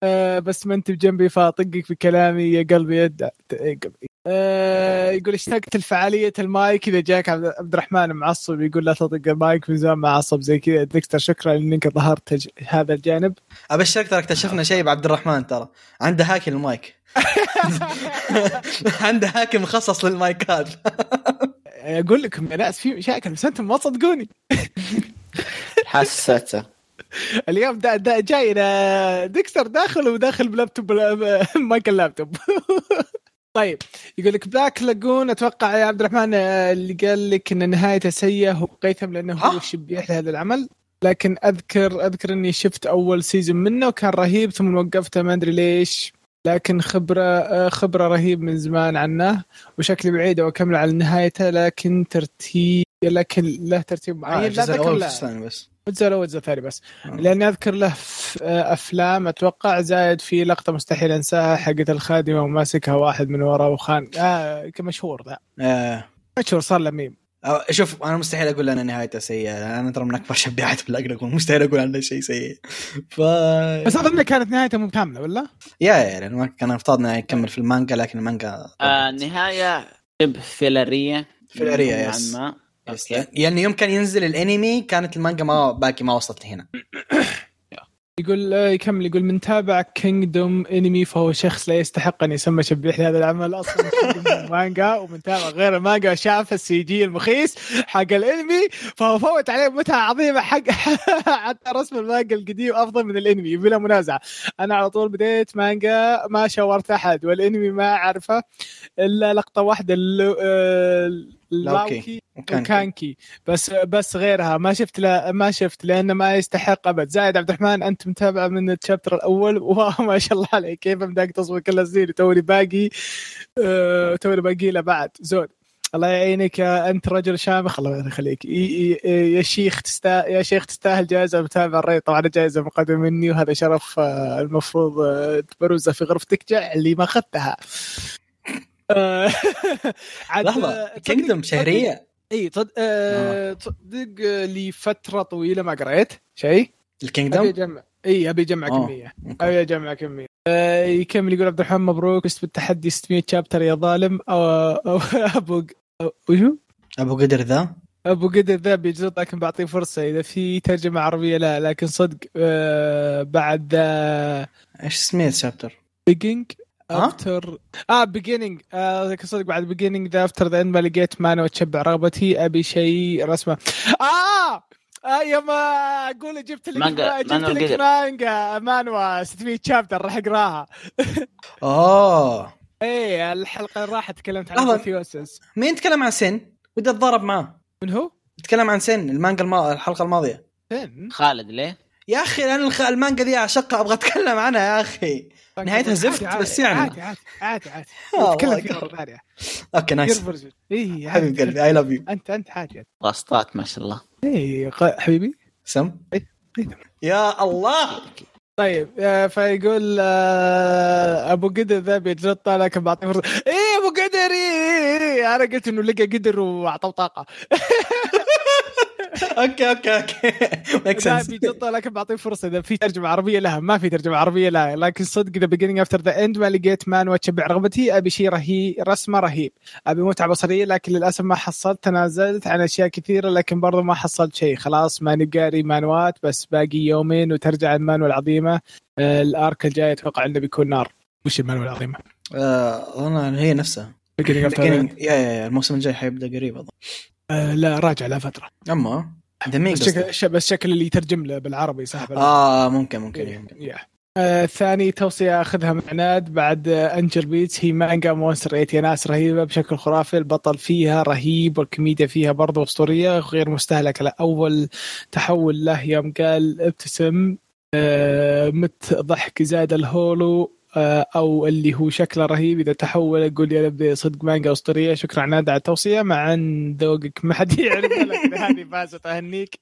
آه، بس ما انت بجنبي فاطقك بكلامي يا قلبي يد قلبي. آه، يقول اشتقت لفعاليه المايك إذا جاك عبد عبد الرحمن معصب. يقول لا تطق المايك من زمان معصب زي كذا. دكتور شكرا إنك ظهرت هذا الجانب. أبشرك ترى اكتشفنا شيء بعبد الرحمن ترى. عنده هاكي المايك [LAUGHS] عنده هاكي مخصص للمايكات. أقول لكم يا ناس في مشاكل بس أنتم ما تصدقوني. حسيته. [LAUGHS] اليوم دا دا جاي ديكستر داخل وداخل بلابتوب [LAUGHS] مايك اللابتوب [LAUGHS] طيب يقول لك Black Lagoon أتوقع يا عبد الرحمن آه، اللي قال لك إن نهايته سيئة هو قيثم لأنه هو؟ الشبيح لهذا العمل. لكن اذكر أذكر إني شفت أول season منه وكان رهيب ثم وقفته ما أدري ليش. لكن خبرة آه، خبرة رهيب من زمان عنه وشكلي بعيد وأكمل على نهايته لكن ترتيب لكن له ترتيب آه، معين لا الجزء ذكر الأول بس. الجزء الأول والجزء الثاني بس آه. لاني أذكر له أفلام أتوقع زايد في لقطة مستحيل أنساها حقت الخادمة وماسكها واحد من ورا وخان آه مشهور ذا آه. مشهور صار له ميم آه، شوف أنا مستحيل أقول أنا نهايته سيئة أنا ترى من أكبر شبيحات لاجون مستحيل أقول عنه شيء سيء ف بس أظن كانت نهايته مو كامله ولا؟ yeah yeah يعني ما كان افترض إنه يكمل في المانجا لكن المانجا آه النهايه شبه filler ية filler ية، نوعاً yes. ما okay. يعني يوم كان ينزل الأنمي كانت المانجا ما باقي ما وصلت هنا. [COUGHS] يقول آه، يكمل يقول من تابع Kingdom انمي فهو شخص لا يستحق أن يسمى شبيح لهذا العمل أصلا من [LAUGHS] المانجا ومن تابع غير المانجا وشاف ال CG المخيس حق الأنمي فهو فوت عليه متعه عظيمة حق [LAUGHS] حتى رسم المانجا القديم أفضل من الأنمي بلا منازع أنا على طول بديت مانجا ما شاورت أحد والأنمي ما أعرفه إلا لقطة واحدة اللو... آه، اللاوكي كانكي بس بس غيرها ما شفت لا ما شفت لأنه ما يستحق أبد. زايد عبد الرحمن أنت متابع من الشابتر الأول؟ [LAUGHS] واو ما شاء الله عليك. كيف بدك تصبر كل السنين توني باقي آه، توني باقي له بعد. زود. الله يعينك أنت رجل شامخ. الله يخليك. يا شيخ تستا يا شيخ تستاهل جائزة متابع الري طبعا جائزه مقدمة مني وهذا شرف آه، المفروض آه، تبرزها في غرفتك. جع اللي ما أخذتها. آه، [LAUGHS] لحظة. تصدق- شهرية. إي صد... آه... تصدق آه، لي فتره طويلة ما قريت شيء أبي ال Kingdom أجمع إي أبي أجمع آه. كمية. أبي أجمع كمية آه يكمل يقول عبد الرحمن مبروك فزت بالتحدي 600 chapter يا ظالم أو, أو [LAUGHS] أبو أو- وشو؟ أبو قدر ذا أبو قدر ذا بيجلط لكن بعطيه فرصة إذا في ترجمة عربية لا لكن صدق آه بعد ذا إيش سميت شابتر؟ بيجينج ها؟ افتر آه بيجيننج آه صدق بعد بيجيننج ذا افتر ذا ما لقيت مانا وتشبع رغبتي أبي شيء رسمة آه آه يا ما أقول جبت لك مانجا- جبت لك. مانجا مانوا 600 شابتر راح أقراها اوه إيه الحلقة اللي راحت تكلمت عن لحظة. الثيوسس مين تكلم عن سن؟ ودي اتضارب معاه من هو؟ تكلم عن سن المانجا الما... الحلقة الماضية فين؟ خالد ليه؟ يا أخي أنا. المانجا دي اعشقها أبغى أتكلم عنها يا أخي نهايتها زفت، عادي- بس يعني. عادي عادي عادي عادي. [LAUGHS] نتكلم الله فيها أكبر. مره ثانية okay nice إي حبيب قلبي I love you أنت أنت عادي واسطات ما شاء الله. إي حبيبي. سم. يا الله. طيب آه، فيقول آه، أبو قدر ذا بيتجطى لكن بعطيه فرصة. إيه أبو قدر إيه, إيه. أنا قلت إنه لقى قدر واعطاه طاقة. [LAUGHS] okay okay okay. [LAUGHS] make لا sense لكن بعطيه فرصة. إذا في ترجمة عربية لها ما في ترجمة عربية لها لكن صدق The Beginning After The End ما لقيت مانوا تشبع رغبتي أبي شيء رهيب رسمة رهيب. أبي متعة بصرية لكن للأسف ما حصلت. تنازلت عن أشياء كثيرة لكن برضو ما حصلت شيء. خلاص ماني قاري مانوات بس باقي يومين وترجع المانوا العظيمة. آه، ال arc الجاي أتوقع إنه بيكون نار. وش المانوا العظيمة؟ آه، أنا هي نفسها. yeah yeah الموسم الجاي حيبدأ قريب أظن. آه، لا راجع لها فترة. أما؟ بس شكل بس شكل اللي يترجم له بالعربي صح؟ آه ممكن ممكن إيه، ممكن. yeah. آه، ثاني توصية أخذها من عناد. بعد آه، Angel Beats هي مانجا Monster Eight يا ناس رهيبة بشكل خرافي. البطل فيها رهيب والكوميديا فيها برضه أسطورية غير مستهلكة. لأول تحول له يوم قال ابتسم آه، مت ضحك زاد الهولو. أو اللي هو شكله رهيب. إذا تحول أقول يا ربي صدق مانجا أسطورية. شكرا عناد على التوصية. مع أن ذوقك ما حد [LAUGHS] يعرف لك هذه فازت أهنيك.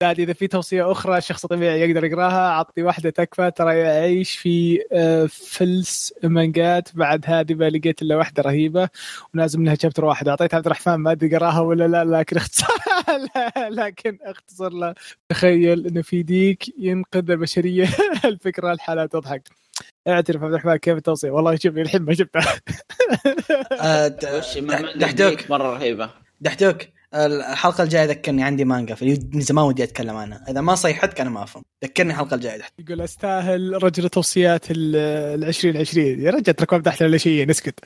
بعد إذا في توصية أخرى شخص طبيعي يقدر يقراها. أعطي واحدة تكفى. ترى يعيش في آه، فلس مانجات. بعد هذه ما لقيت إلا واحدة رهيبة. ونازل منها شابتر واحد. أعطيت عبد الرحمن ما أدري قراها ولا لا لكن اختصار [LAUGHS] لا، لكن اختصر له. تخيل إنه في ديك ينقذ البشرية. [LAUGHS] الفكرة الحالة تضحك. اعترف عبد الرحمن كيف التوصية؟ والله شوف الحين ما شفتها. [LAUGHS] آه، [LAUGHS] دحدوك. مرة رهيبة. دحدوك. الحلقة الجاية ذكرني عندي مانجا فمن زمان ودي أتكلم عنها. إذا ما صيحتك أنا ما أفهم. ذكرني الحلقة الجاية دحدوك. يقول أستاهل رجل توصيات ال 2020 يا رجل ترك فتحت ولا شيء نسكت.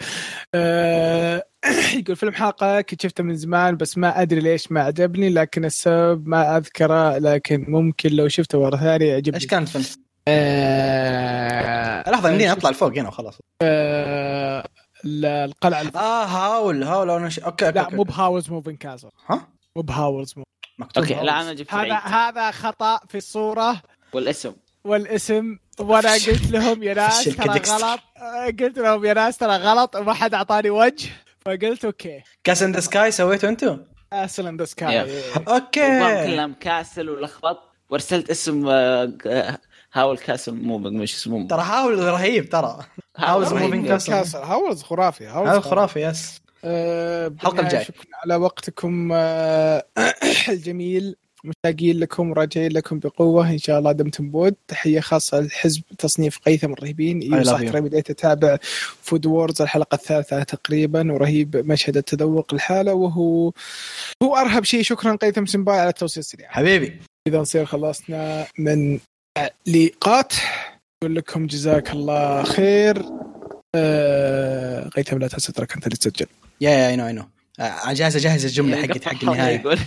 آه، [CLEARS THROAT] يقول فيلم حلقة كنت شفته من زمان بس ما أدري ليش ما عجبني لكن السبب ما أذكره لكن ممكن لو شفته مرة ثانية يعجبني. إيش كانت فيلم؟ آه، لحظة يمديني أطلع لفوق هنا وخلاص. آه، القلعة آه Howl Howl أنا ش... okay okay لا okay. مو ب Howl's Moving Castle ها؟ مو ب Howl's مو. مكتوب okay. لا أنا جبت هذا العيد هذا خطأ في الصورة. والاسم. والاسم وأنا قلت لهم يا ناس ترى. غلط. آه، قلت لهم يا ناس ترى غلط وما حد أعطاني وجه. فقلت okay. Castle in the Sky سويته أنتم؟ Castle in the. Sky okay. كلام Castle ولخبط. وأرسلت اسم آه، آه، Howl Castle مو مش اسمه. ترى Howl رهيب ترى. رهيب. Moving Castle. Howl's خرافي Howl's هذا خرافي. yes آه، الحلقة بالنهاية الجاية. شكرا على وقتكم آه، [COUGHS] الجميل مشتاقين لكم وراجعين لكم بقوة إن شاء الله. دمتم بود. تحية خاصة لحزب تصنيف قيثم الرهيبين. Love صح. ترى بديت أتابع Food Wars الحلقة الثالثة تقريبا ورهيب مشهد التذوق الحالة. وهو هو أرهب شيء. شكرا قيثم سمباي على التوصية السريعة حبيبي. إذا نصير خلصنا من تعليقات. أقول لكم جزاك الله خير. آه... قيثم لا تنسى ترى أنت اللي تسجل. يا يا اي نو اي نو جاهز اجهز الجملة حقت حق النهاية. يقول.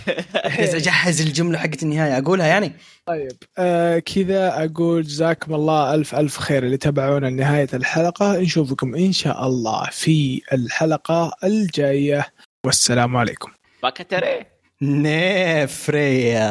جاهز اجهز الجملة حقت النهاية. أقولها يعني؟ طيب آه كذا أقول جزاكم الله ألف ألف خير اللي تابعونا لنهاية الحلقة. نشوفكم إن شاء الله في الحلقة الجاية. والسلام عليكم. باكاتري. نفريا.